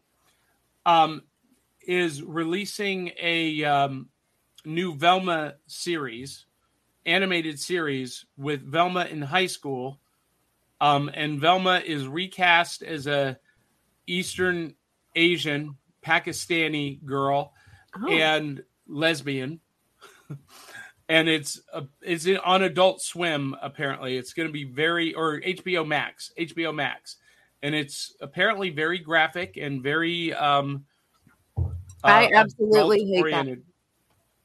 um, is releasing a um, new Velma series, animated series with Velma in high school, um, and Velma is recast as a Eastern Asian Pakistani girl Oh, and lesbian. *laughs* and it's a, it's on Adult Swim. Apparently, it's going to be very or HBO Max, HBO Max, and it's apparently very graphic and very. um I absolutely hate that.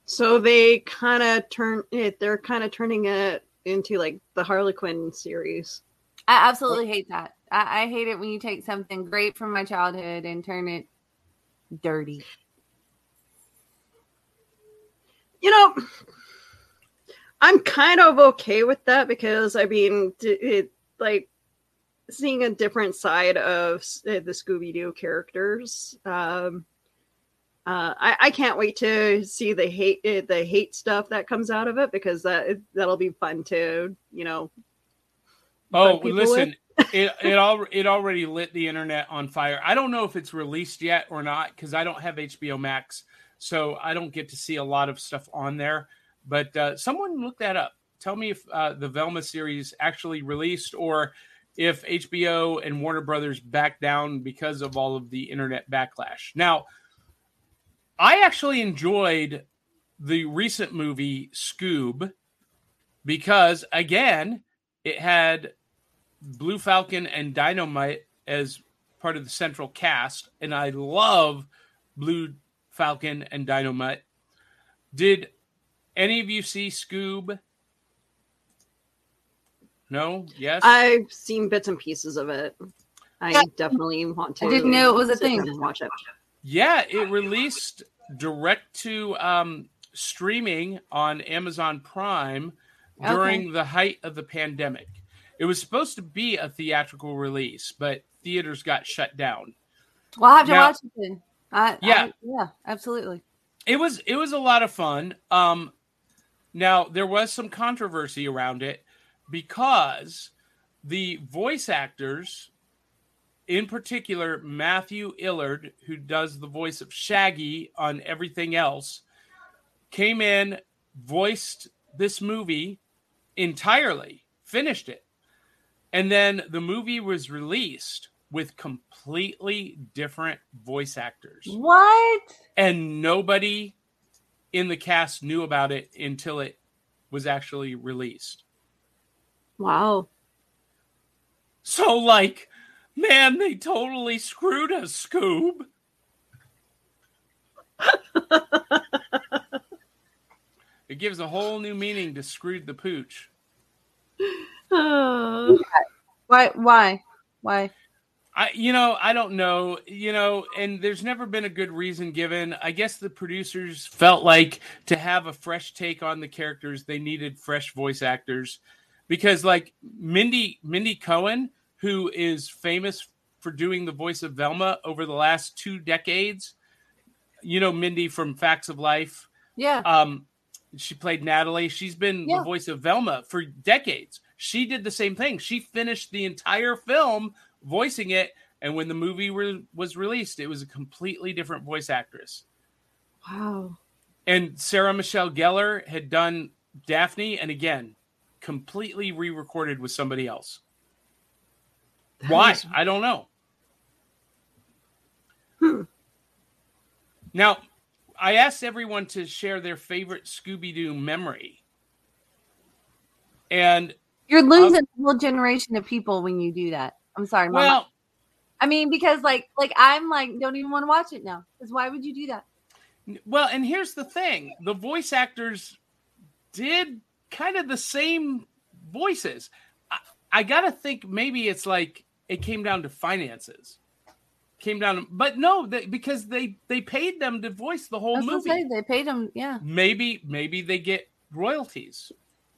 so they kind of turn it. They're kind of turning it into like the Harlequin series. I absolutely hate that. I, I hate it when you take something great from my childhood and turn it dirty. you know i'm kind of okay with that because i mean it like seeing a different side of uh, the scooby-doo characters um uh, I, I can't wait to see the hate uh, the hate stuff that comes out of it because that that'll be fun to you know Oh, listen, *laughs* it it all it already lit the internet on fire. I don't know if it's released yet or not because I don't have HBO Max, so I don't get to see a lot of stuff on there. But uh, someone look that up. Tell me if uh, the Velma series actually released or if HBO and Warner Brothers backed down because of all of the internet backlash. Now, I actually enjoyed the recent movie Scoob because again, it had Blue Falcon and Dynamite as part of the central cast, and I love Blue Falcon and Dynamite. Did any of you see Scoob? No? Yes? i've seen bits and pieces of it i definitely want to I didn't know it was a thing. and watch it Yeah, it released direct to um, streaming on Amazon Prime during the height of the pandemic. It was supposed to be a theatrical release, but theaters got shut down. Well, I have to Now- watch it then. I, Yeah. I- yeah, absolutely. It was it was a lot of fun. Um, now there was some controversy around it because the voice actors, in particular Matthew Lillard, who does the voice of Shaggy on everything else, came in, voiced this movie entirely, finished it, and then the movie was released with completely different voice actors What? and nobody in the cast knew about it until it was actually released. Wow So, like, man, they totally screwed us, Scoob. *laughs* it gives a whole new meaning to screwed the pooch. Oh. Why? Why? Why? I, you know, I don't know, you know, and there's never been a good reason given. I guess the producers felt like to have a fresh take on the characters, they needed fresh voice actors because, like Mindy Mindy Cohen, who is famous for doing the voice of Velma over the last two decades. You know, Mindy from Facts of Life. Yeah. Um, she played Natalie. She's been Yeah. the voice of Velma for decades. She did the same thing. She finished the entire film voicing it, and when the movie re- was released, it was a completely different voice actress. Wow. And Sarah Michelle Gellar had done Daphne, and again, completely re-recorded with somebody else. That Why? is- I don't know. Hmm. Now, I asked everyone to share their favorite Scooby Doo memory. And You're losing a whole generation of people when you do that. I'm sorry, Mama. well, I mean, because like, like I'm like, don't even want to watch it now. Because why would you do that? well, and here's the thing: the voice actors did kind of the same voices. I, I gotta think maybe it's like it came down to finances. Came down, to, but no, they, because they they paid them to voice the whole I was gonna movie. say they paid them, Yeah. maybe maybe they get royalties.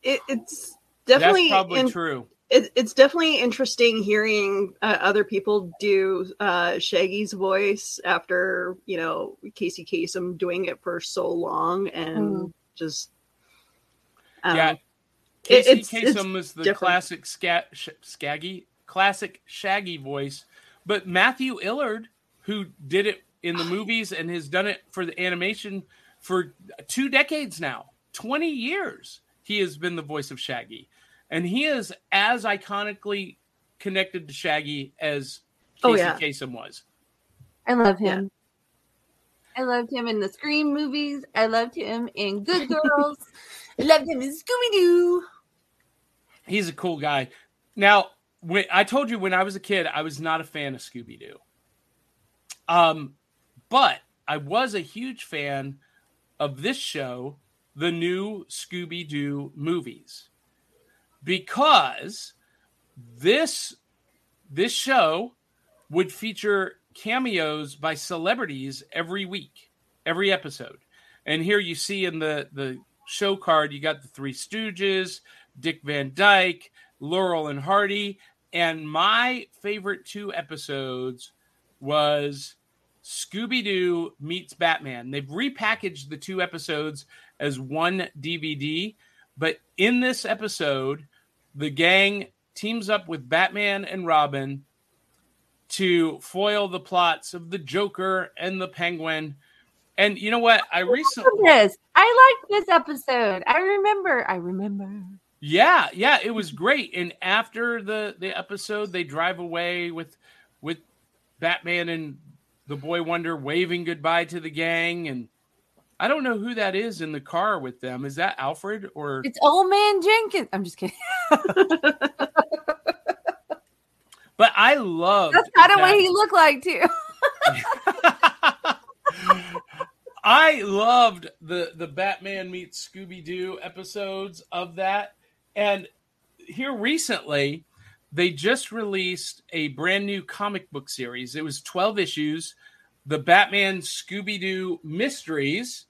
It, it's definitely That's probably in- true. it, it's definitely interesting hearing uh, other people do uh, Shaggy's voice after you know Casey Kasem doing it for so long and Mhm. just I don't Yeah. Um, Casey it's- it's Kasem was the different. classic sca- sh- Skaggy, classic Shaggy voice, but Matthew Lillard, who did it in the *sighs* movies and has done it for the animation for two decades now, twenty years, he has been the voice of Shaggy, and he is as iconically connected to Shaggy as Casey Oh, yeah. Kasem was. I love him. I loved him in the Scream movies. I loved him in Good *laughs* Girls. I loved him Scooby Doo. He's a cool guy. Now, when I told you when I was a kid, I was not a fan of Scooby Doo. Um, but I was a huge fan of this show, the new Scooby Doo movies, because this this show would feature cameos by celebrities every week, every episode. And here you see in the the show card, you got the Three Stooges, Dick Van Dyke, Laurel and Hardy, and my favorite two episodes was Scooby Doo meets Batman. They've repackaged the two episodes as one DVD, but in this episode, the gang teams up with Batman and Robin to foil the plots of the Joker and the Penguin. And you know what? I recently This. I liked this episode. I remember. I remember. Yeah, yeah, it was great. And after the the episode, they drive away with with Batman and the Boy Wonder waving goodbye to the gang. And I don't know who that is in the car with them. Is that Alfred or? It's Old Man Jenkins. I'm just kidding. *laughs* But I love. That's kind of what he looked like too. *laughs* *laughs* I loved the the Batman meets Scooby Doo episodes of that, and here recently they just released a brand new comic book series. It was twelve issues, the Batman Scooby Doo Mysteries,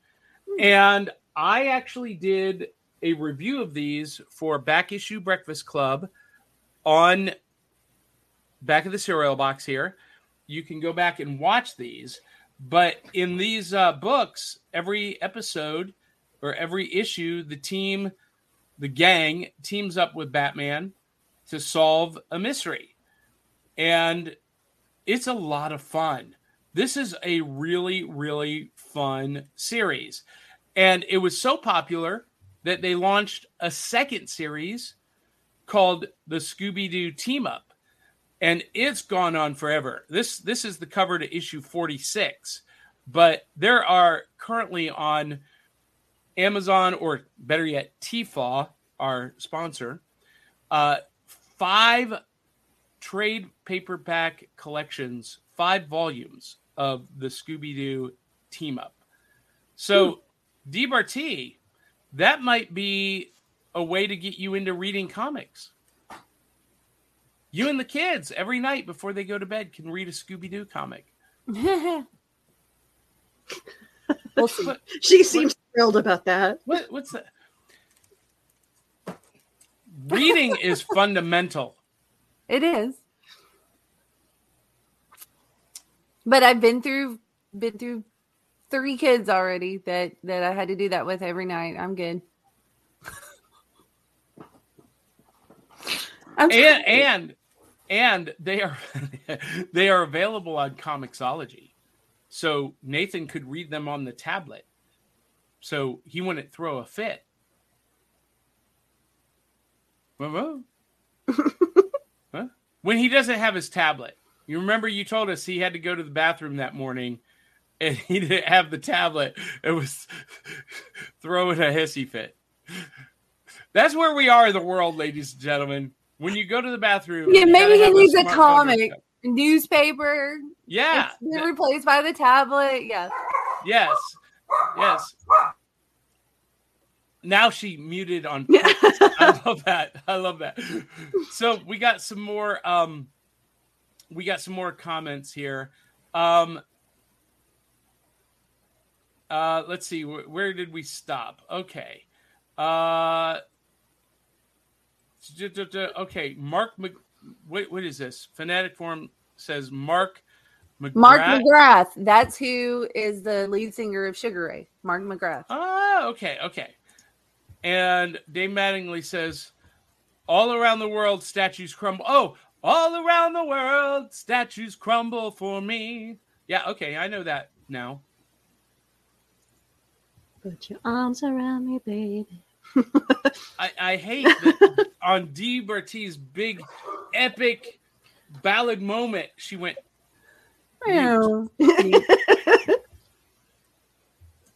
hmm. and I actually did a review of these for Back Issue Breakfast Club on back of the cereal box here. You can go back and watch these. But in these uh, books, every episode or every issue, the team, the gang teams up with Batman to solve a mystery. And it's a lot of fun. This is a really, really fun series. And it was so popular that they launched a second series called the Scooby Doo Team Up and it's gone on forever. This this is the cover to issue 46, but there are currently on Amazon or better yet TFAW, our sponsor, uh, five trade paperback collections, five volumes of the Scooby Doo team up. So, Dee Bartee, that might be a way to get you into reading comics. You and the kids every night before they go to bed can read a Scooby Doo comic. *laughs* we'll see. But She seems thrilled about that. what, what's that? Reading *laughs* is fundamental. It is. But I've been through been through three kids already that that I had to do that with every night. I'm good. I'm and *laughs* and and they are *laughs* they are available on Comixology, so Nathan could read them on the tablet, so he wouldn't throw a fit. Whoa, whoa. *laughs* huh? When he doesn't have his tablet, you remember you told us he had to go to the bathroom that morning, and *laughs* he didn't have the tablet. It was throwing a hissy fit. That's where we are in the world, ladies and gentlemen. When you go to the bathroom, yeah, maybe he needs a comic, newspaper. Yeah. It's replaced by the tablet. Yeah. Yes. Yes. Now she muted on. I *laughs* love that. I love that. So we got some more um we got some more comments here. Um uh let's see wh- where did we stop? Okay. Uh okay, Mark Mc, what, what is this? Fanatic form says Mark McGrath. Mark McGrath. That's who is the lead singer of Sugar Ray. Mark McGrath. Ah, okay, okay. And Dave Mattingly says, all around the world, statues crumble. Oh, all around the world, statues crumble for me. Yeah, okay, I know that now. Put your arms around me, baby. I, I hate that *laughs* on D. Bart's big, epic ballad moment, she went, *laughs*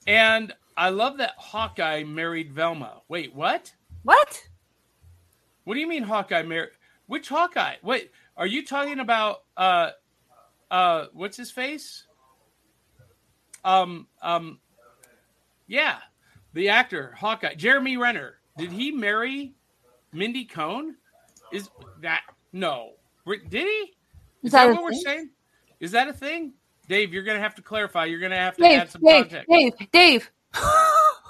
and I love that Hawkeye married Velma. Wait, what? What? What do you mean Hawkeye married? Which Hawkeye? Wait, are you talking about uh uh what's his face? Um um yeah, the actor Hawkeye, Jeremy Renner. Did he marry Mindy Cohn? Is that no? Did he? Is, Is that, that what we're thing? saying? Is that a thing? Dave, you're gonna have to clarify. You're gonna have to Dave, add some Dave, context. Dave, Dave. *laughs*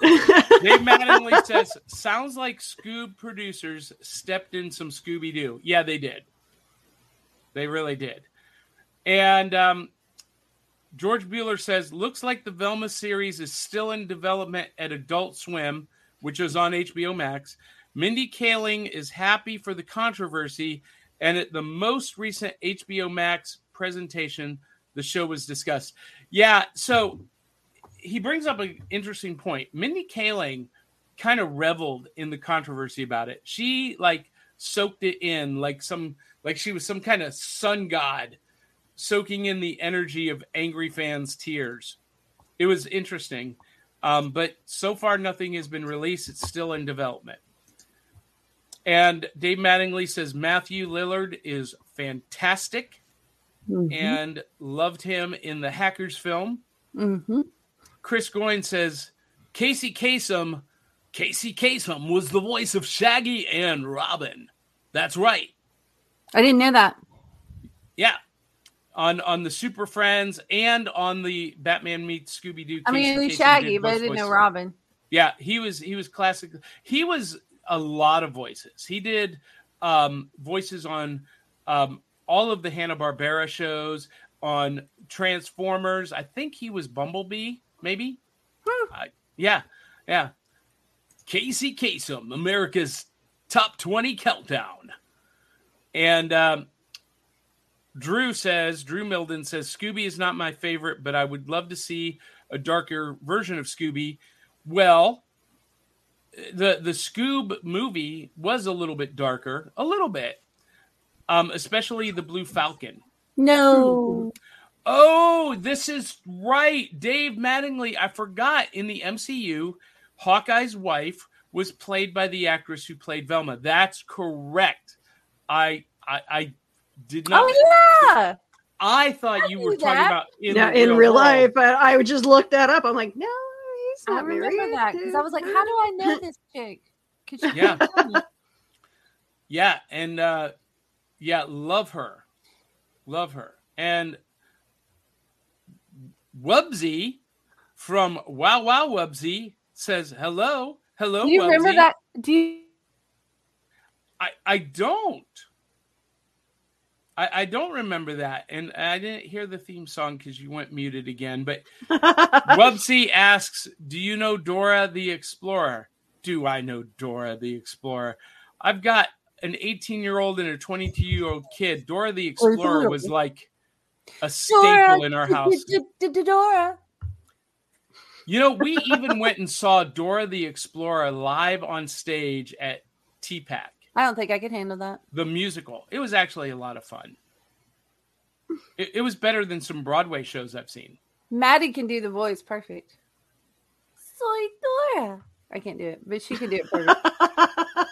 Dave Mattingly says, sounds like Scoob producers stepped in some Scooby Doo. Yeah, they did. They really did. And um, George Bueller says, looks like the Velma series is still in development at Adult Swim, which is on HBO Max. Mindy Kaling is happy for the controversy, and at the most recent HBO Max presentation, the show was discussed. Yeah, so he brings up an interesting point. Mindy Kaling kind of reveled in the controversy about it. She like soaked it in like some like she was some kind of sun god soaking in the energy of angry fans' tears. It was interesting. Um, but so far nothing has been released. It's still in development. And Dave Mattingly says Matthew Lillard is fantastic and loved him in the Hackers film. Mm-hmm. Chris Goyne says Casey Kasem, Casey Kasem was the voice of Shaggy and Robin. That's right. I didn't know that. Yeah. On on the Super Friends and on the Batman meets Scooby Doo. I mean, knew Shaggy, but I didn't know Robin. Yeah, he was he was classic. He was a lot of voices. He did um, voices on um, all of the Hanna Barbera shows, on Transformers. I think he was Bumblebee, maybe. Uh, yeah, yeah. Casey Kasem, America's top twenty countdown, and um, Drew says Drew Milden says Scooby is not my favorite, but I would love to see a darker version of Scooby. Well, the the Scoob movie was a little bit darker, a little bit, um, especially the Blue Falcon. No. Oh, this is right, Dave Mattingly. I forgot in the MCU, Hawkeye's wife was played by the actress who played Velma. That's correct. I I, I did not. Oh yeah. I thought you were knew talking that. about in, yeah, the in real world. life, but I would just look that up. I'm like, no, he's I not remember married. that because I was like, how do I know this chick? Yeah. *laughs* Yeah, and uh yeah, love her. Love her. And Wubbzy from Wow Wow Wubbzy says hello. Hello, Do you remember that? Do you? I, I don't. I, I don't remember that, and I didn't hear the theme song because you went muted again. But *laughs* Wubbzy asks, "Do you know Dora the Explorer?" Do I know Dora the Explorer? I've got an 18 year old and a 22 year old kid. Dora the Explorer was like a staple in our house. Dora. You know, we even went and saw Dora the Explorer live on stage at TPAC, I don't think I could handle that. the musical. It was actually a lot of fun. It, it was better than some Broadway shows I've seen. Maddie can do the voice perfect. Soy Dora. I can't do it, but she can do it perfect. *laughs*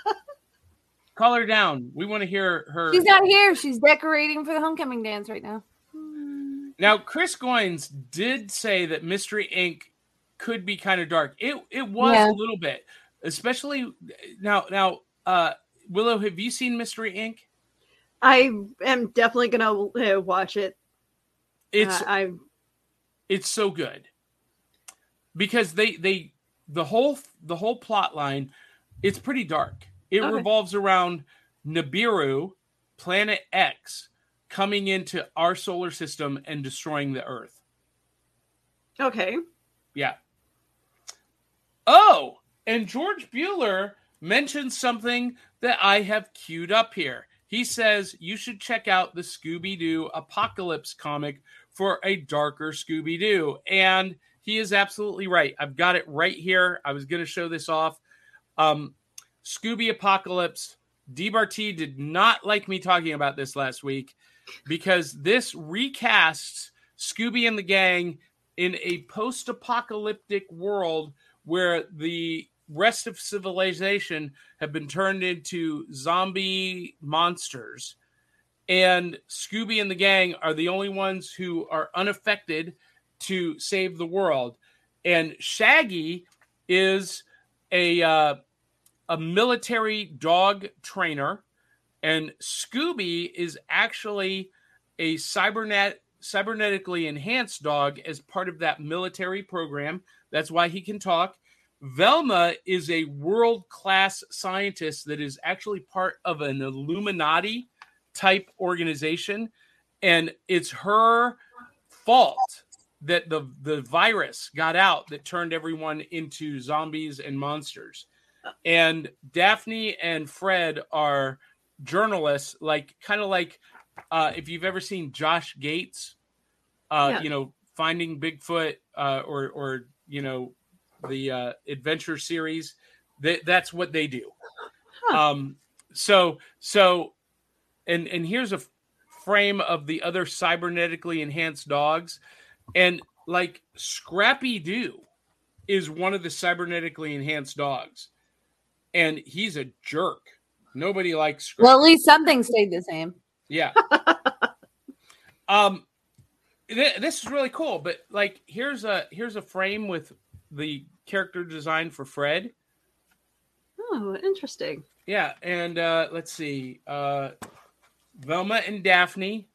Call her down. We want to hear her. She's not here. She's decorating for the homecoming dance right now. Now, Chris Goins did say that Mystery Inc. could be kind of dark. It it was Yeah. a little bit, especially now. Now, uh, Willow, have you seen Mystery Inc.? I am definitely gonna uh, watch it. It's Uh, I it's so good because they they the whole the whole plot line it's pretty dark it Okay. revolves around nibiru planet x coming into our solar system and destroying the earth okay. yeah oh and george bueller mentioned something that i have queued up here. He says you should check out the scooby-doo apocalypse comic for a darker scooby-doo. And he is absolutely right. I've got it right here. I was going to show this off. Um, scooby apocalypse Dee Bartee did not like me talking about this last week because this recasts scooby and the gang in a post-apocalyptic world where the rest of civilization have been turned into zombie monsters. And scooby and the gang are the only ones who are unaffected to save the world. And shaggy is a uh, a military dog trainer. And scooby is actually a cybernet cybernetically enhanced dog as part of that military program. That's why he can talk velma is a world class scientist that is actually part of an illuminati type organization and it's her fault that the the virus got out that turned everyone into zombies and monsters and daphne and fred are journalists like kind of like uh if you've ever seen josh gates uh Yeah. you know finding bigfoot uh or or you know the uh adventure series that that's what they do Huh. um so so and and here's a frame of the other cybernetically enhanced dogs and like scrappy doo is one of the cybernetically enhanced dogs and he's a jerk nobody likes scrappy Well, at least something stayed the same. yeah. *laughs* um, th- this is really cool. But like, here's a here's a frame with the character design for Fred. Oh, interesting. Yeah, and uh, let's see, uh, Velma and Daphne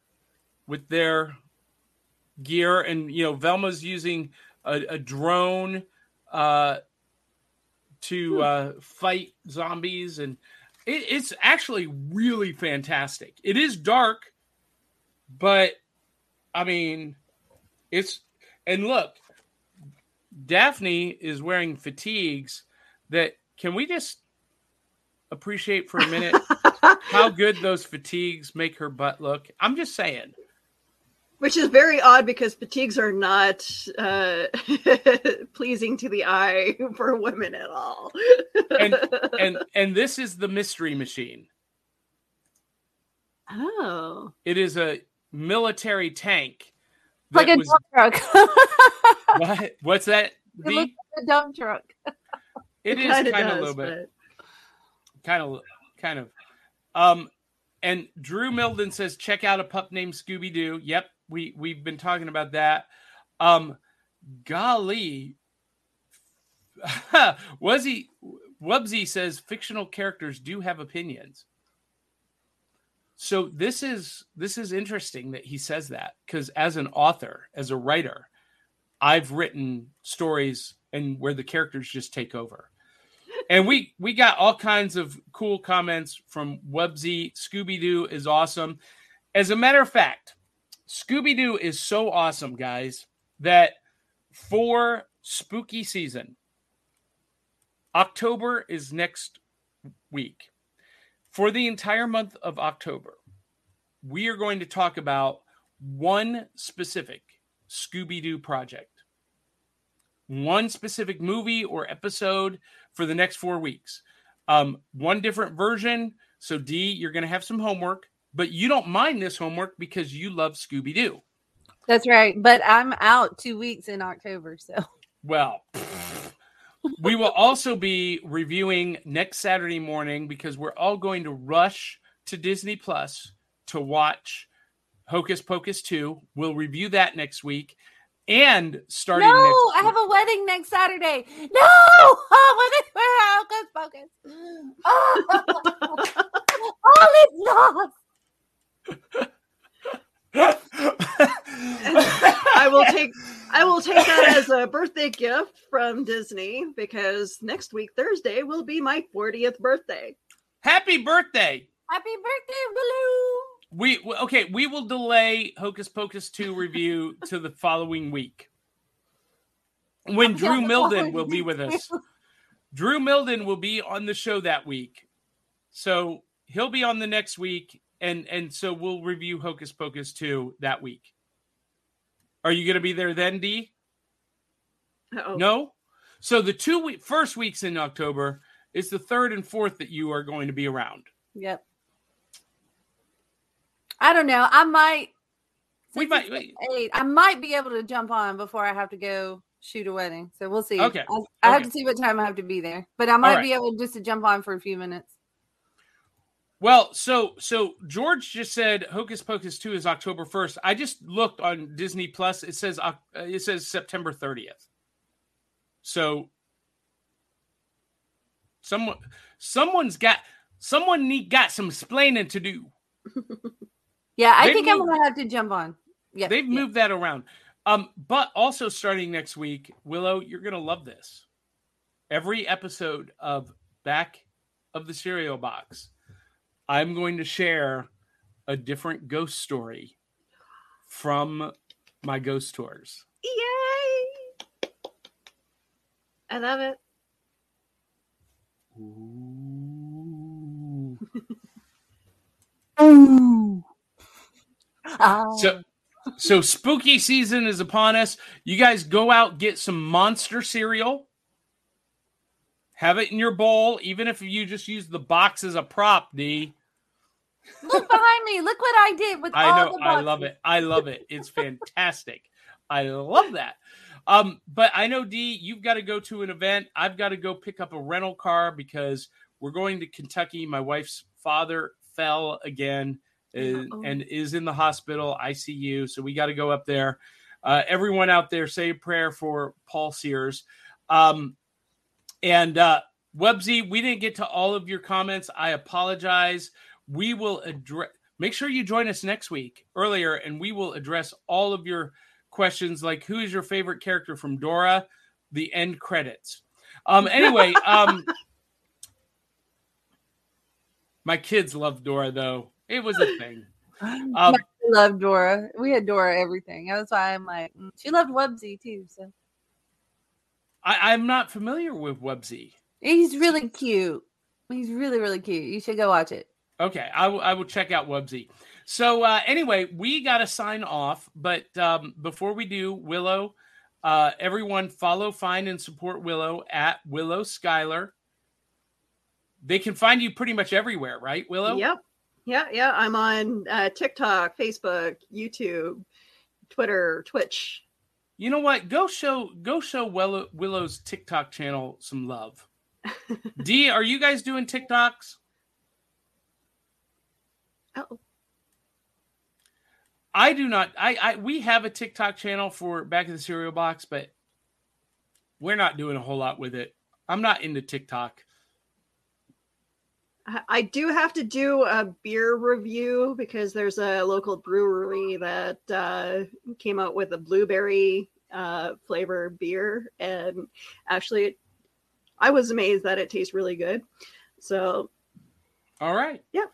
with their gear, and you know, Velma's using a, a drone uh, to uh, fight zombies, and it, it's actually really fantastic. It is dark, but I mean, it's and look, Daphne is wearing fatigues that can we just appreciate for a minute *laughs* how good those fatigues make her butt look? I'm just saying. Which is very odd because fatigues are not uh, *laughs* pleasing to the eye for women at all. And *laughs* and and this is the mystery machine. oh, It is a military tank. Like a was- dump truck. *laughs* what? What's that? it looks like a dump truck. it is kinda a does, little bit. kind of kind of um and drew milden says check out a pup named scooby-doo yep we we've been talking about that um golly *laughs* was he wubbzy says fictional characters do have opinions so this is this is interesting that he says that because as an author as a writer i've written stories and where the characters just take over and we we got all kinds of cool comments from Wubbzy. Scooby Doo is awesome, As a matter of fact, Scooby Doo is so awesome, guys, that for spooky season, October is next week. For the entire month of October, we are going to talk about one specific Scooby Doo project, one specific movie or episode for the next four weeks. Um, one different version. So, D, you're going to have some homework, but you don't mind this homework because you love Scooby Doo. That's right. But I'm out two weeks in October, so Well, we will also be reviewing next Saturday morning because we're all going to rush to Disney Plus to watch Hocus Pocus 2. We'll review that next week. And starting no, next I have a wedding next Saturday. No, *laughs* oh, Hocus Pocus. *laughs* Oh, *laughs* all is lost. I will take I will take that as a birthday gift from Disney because next week Thursday will be my 40th birthday. Happy birthday. Happy birthday, Baloo. We okay, we will delay Hocus Pocus 2 review to the following week. When I'm Drew Milden will be with us. Drew Milden will be on the show that week. So he'll be on the next week and and so we'll review Hocus Pocus 2 that week. Are you going to be there then, Dee? Uh-oh. No? So the two week, first weeks in October is the third and fourth that you are going to be around. Yep. I don't know. I might. We might- eight, I might be able to jump on before I have to go shoot a wedding. So we'll see. Okay. I, I have to see what time I have to be there, but I might right. be able just to jump on for a few minutes. Well, so so George just said Hocus Pocus 2 is October 1st. I just looked on Disney Plus. It says uh, it says September 30th. So someone someone's got someone need got some explaining to do. *laughs* Yeah, I They've think I'm gonna have to jump on. Yeah, They've yeah. moved that around. Um, but also starting next week, Willow, you're gonna love this. Every episode of Back of the Cereal Box, I'm going to share a different ghost story from my ghost tours. Yay! I love it. Ooh. Oh. *laughs* So so spooky season is upon us. You guys go out get some monster cereal. Have it in your bowl, even if you just use the box as a prop, Dee. look behind me. Look what I did with I all know. the I love it. I love it. It's fantastic. I love that. Um, but I know Dee, you've got to go to an event. I've got to go pick up a rental car because we're going to Kentucky. My wife's father fell again and, and is in the hospital ICU. So we got to go up there. Uh, everyone out there, say a prayer for Paul Sears. Um, and uh, Wubbzy, we didn't get to all of your comments. I apologize. We will address. Make sure you join us next week earlier, and we will address all of your questions, like who is your favorite character from Dora, the end credits. Um. Anyway, *laughs* um, my kids love Dora though. It was a thing. *gasps* Um, I love Dora. We had Dora everything. That's why I'm like, mm. she loved Wubbzy too. So I, I'm not familiar with Wubbzy. he's really cute. He's really really cute. You should go watch it. Okay, I will- check out Wubbzy. So uh, anyway, we got to sign off, but um, before we do, Willow, uh, everyone follow, find, and support Willow at Willow Skylor. They can find you pretty much everywhere, right, Willow? Yep. Yeah, yeah. I'm on uh, TikTok, Facebook, YouTube, Twitter, Twitch. You know what? Go show go show Willow, Willow's TikTok channel some love. *laughs* Dee, are you guys doing TikToks? Oh, I do not. I, I we have a TikTok channel for Back of the Cereal Box, but we're not doing a whole lot with it. I'm not into TikTok. I- I do have to do a beer review because there's a local brewery that uh, came out with a blueberry uh, flavor beer, and actually, I was amazed that it tastes really good. So All right. Yeah.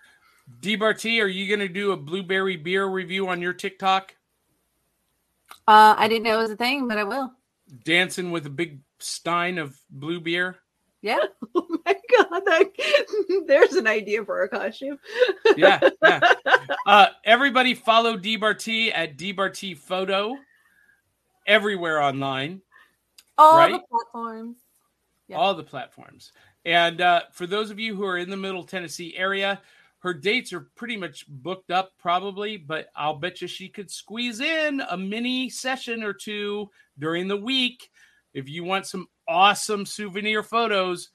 Dee Bartee, are you going to do a blueberry beer review on your TikTok? Uh, I didn't know it was a thing, but I will. Dancing with a big stein of blue beer? Yeah. *laughs* Oh my god, that, *laughs* there's an idea for a costume. Yeah. yeah. *laughs* Uh, everybody follow Dee Bartee at Dee Bartee Photo everywhere online, All Right? the platforms. Yeah. all the platforms. And uh, for those of you who are in the Middle Tennessee area, her dates are pretty much booked up, probably, but I'll bet you she could squeeze in a mini session or two during the week. If you want some awesome souvenir photos,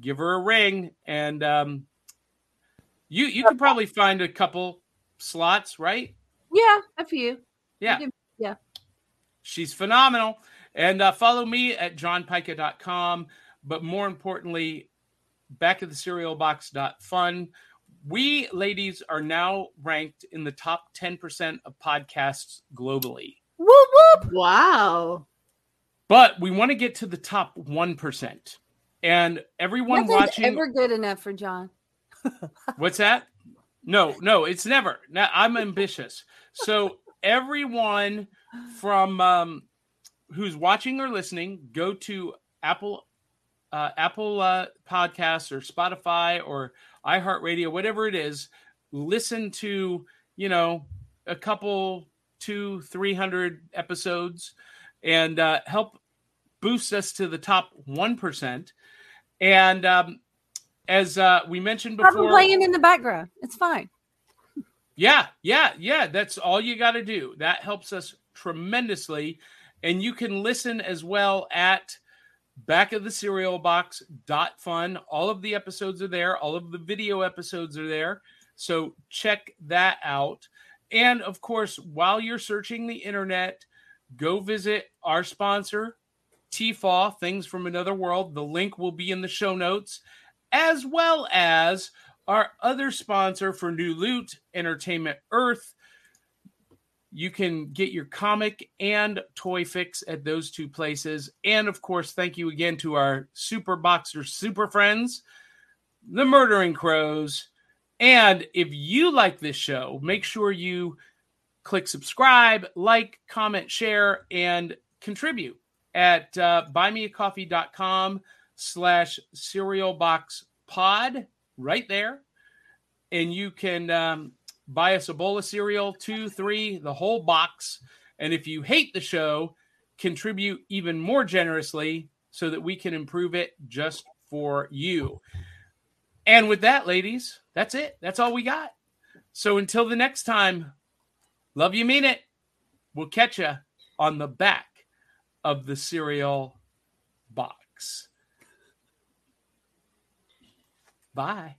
give her a ring, and um, you you could probably find a couple slots, right? Yeah, a few. Yeah. can- yeah. She's phenomenal. And uh, follow me at johnpyka.com. But more importantly, back at the cereal box.fun. We ladies are now ranked in the top 10% of podcasts globally. Whoop whoop. Wow. But we want to get to the top 1%. And everyone Nothing's watching ever good enough for John. *laughs* *laughs* What's that? No, no, it's never. Now I'm ambitious. So everyone from um, who's watching or listening, go to Apple, uh, Apple uh, Podcasts or Spotify or iHeartRadio, whatever it is. Listen to you know a couple, two, three hundred episodes, and uh, help boost us to the top one percent. And um, as uh, we mentioned Have before, playing in the background. It's fine. yeah, yeah, yeah. That's all you got to do. That helps us tremendously. And you can listen as well at back of the cereal box dot fun. All of the episodes are there, all of the video episodes are there. So check that out. And of course, while you're searching the internet, go visit our sponsor, TFAW, Things from Another World. The link will be in the show notes, as well as our other sponsor for New Loot, Entertainment Earth. You can get your comic and toy fix at those two places. And of course, thank you again to our super boxer super friends, the Murdering Crows. And if you like this show, make sure you click subscribe, like, comment, share, and contribute at uh, buymeacoffee.com slash cereal box pod right there. And you can um, buy us a bowl of cereal, two, three, the whole box. And if you hate the show, contribute even more generously so that we can improve it just for you. And with that, ladies, that's it. That's all we got. So until the next time, love you, mean it. We'll catch you on the back of the cereal box. Bye.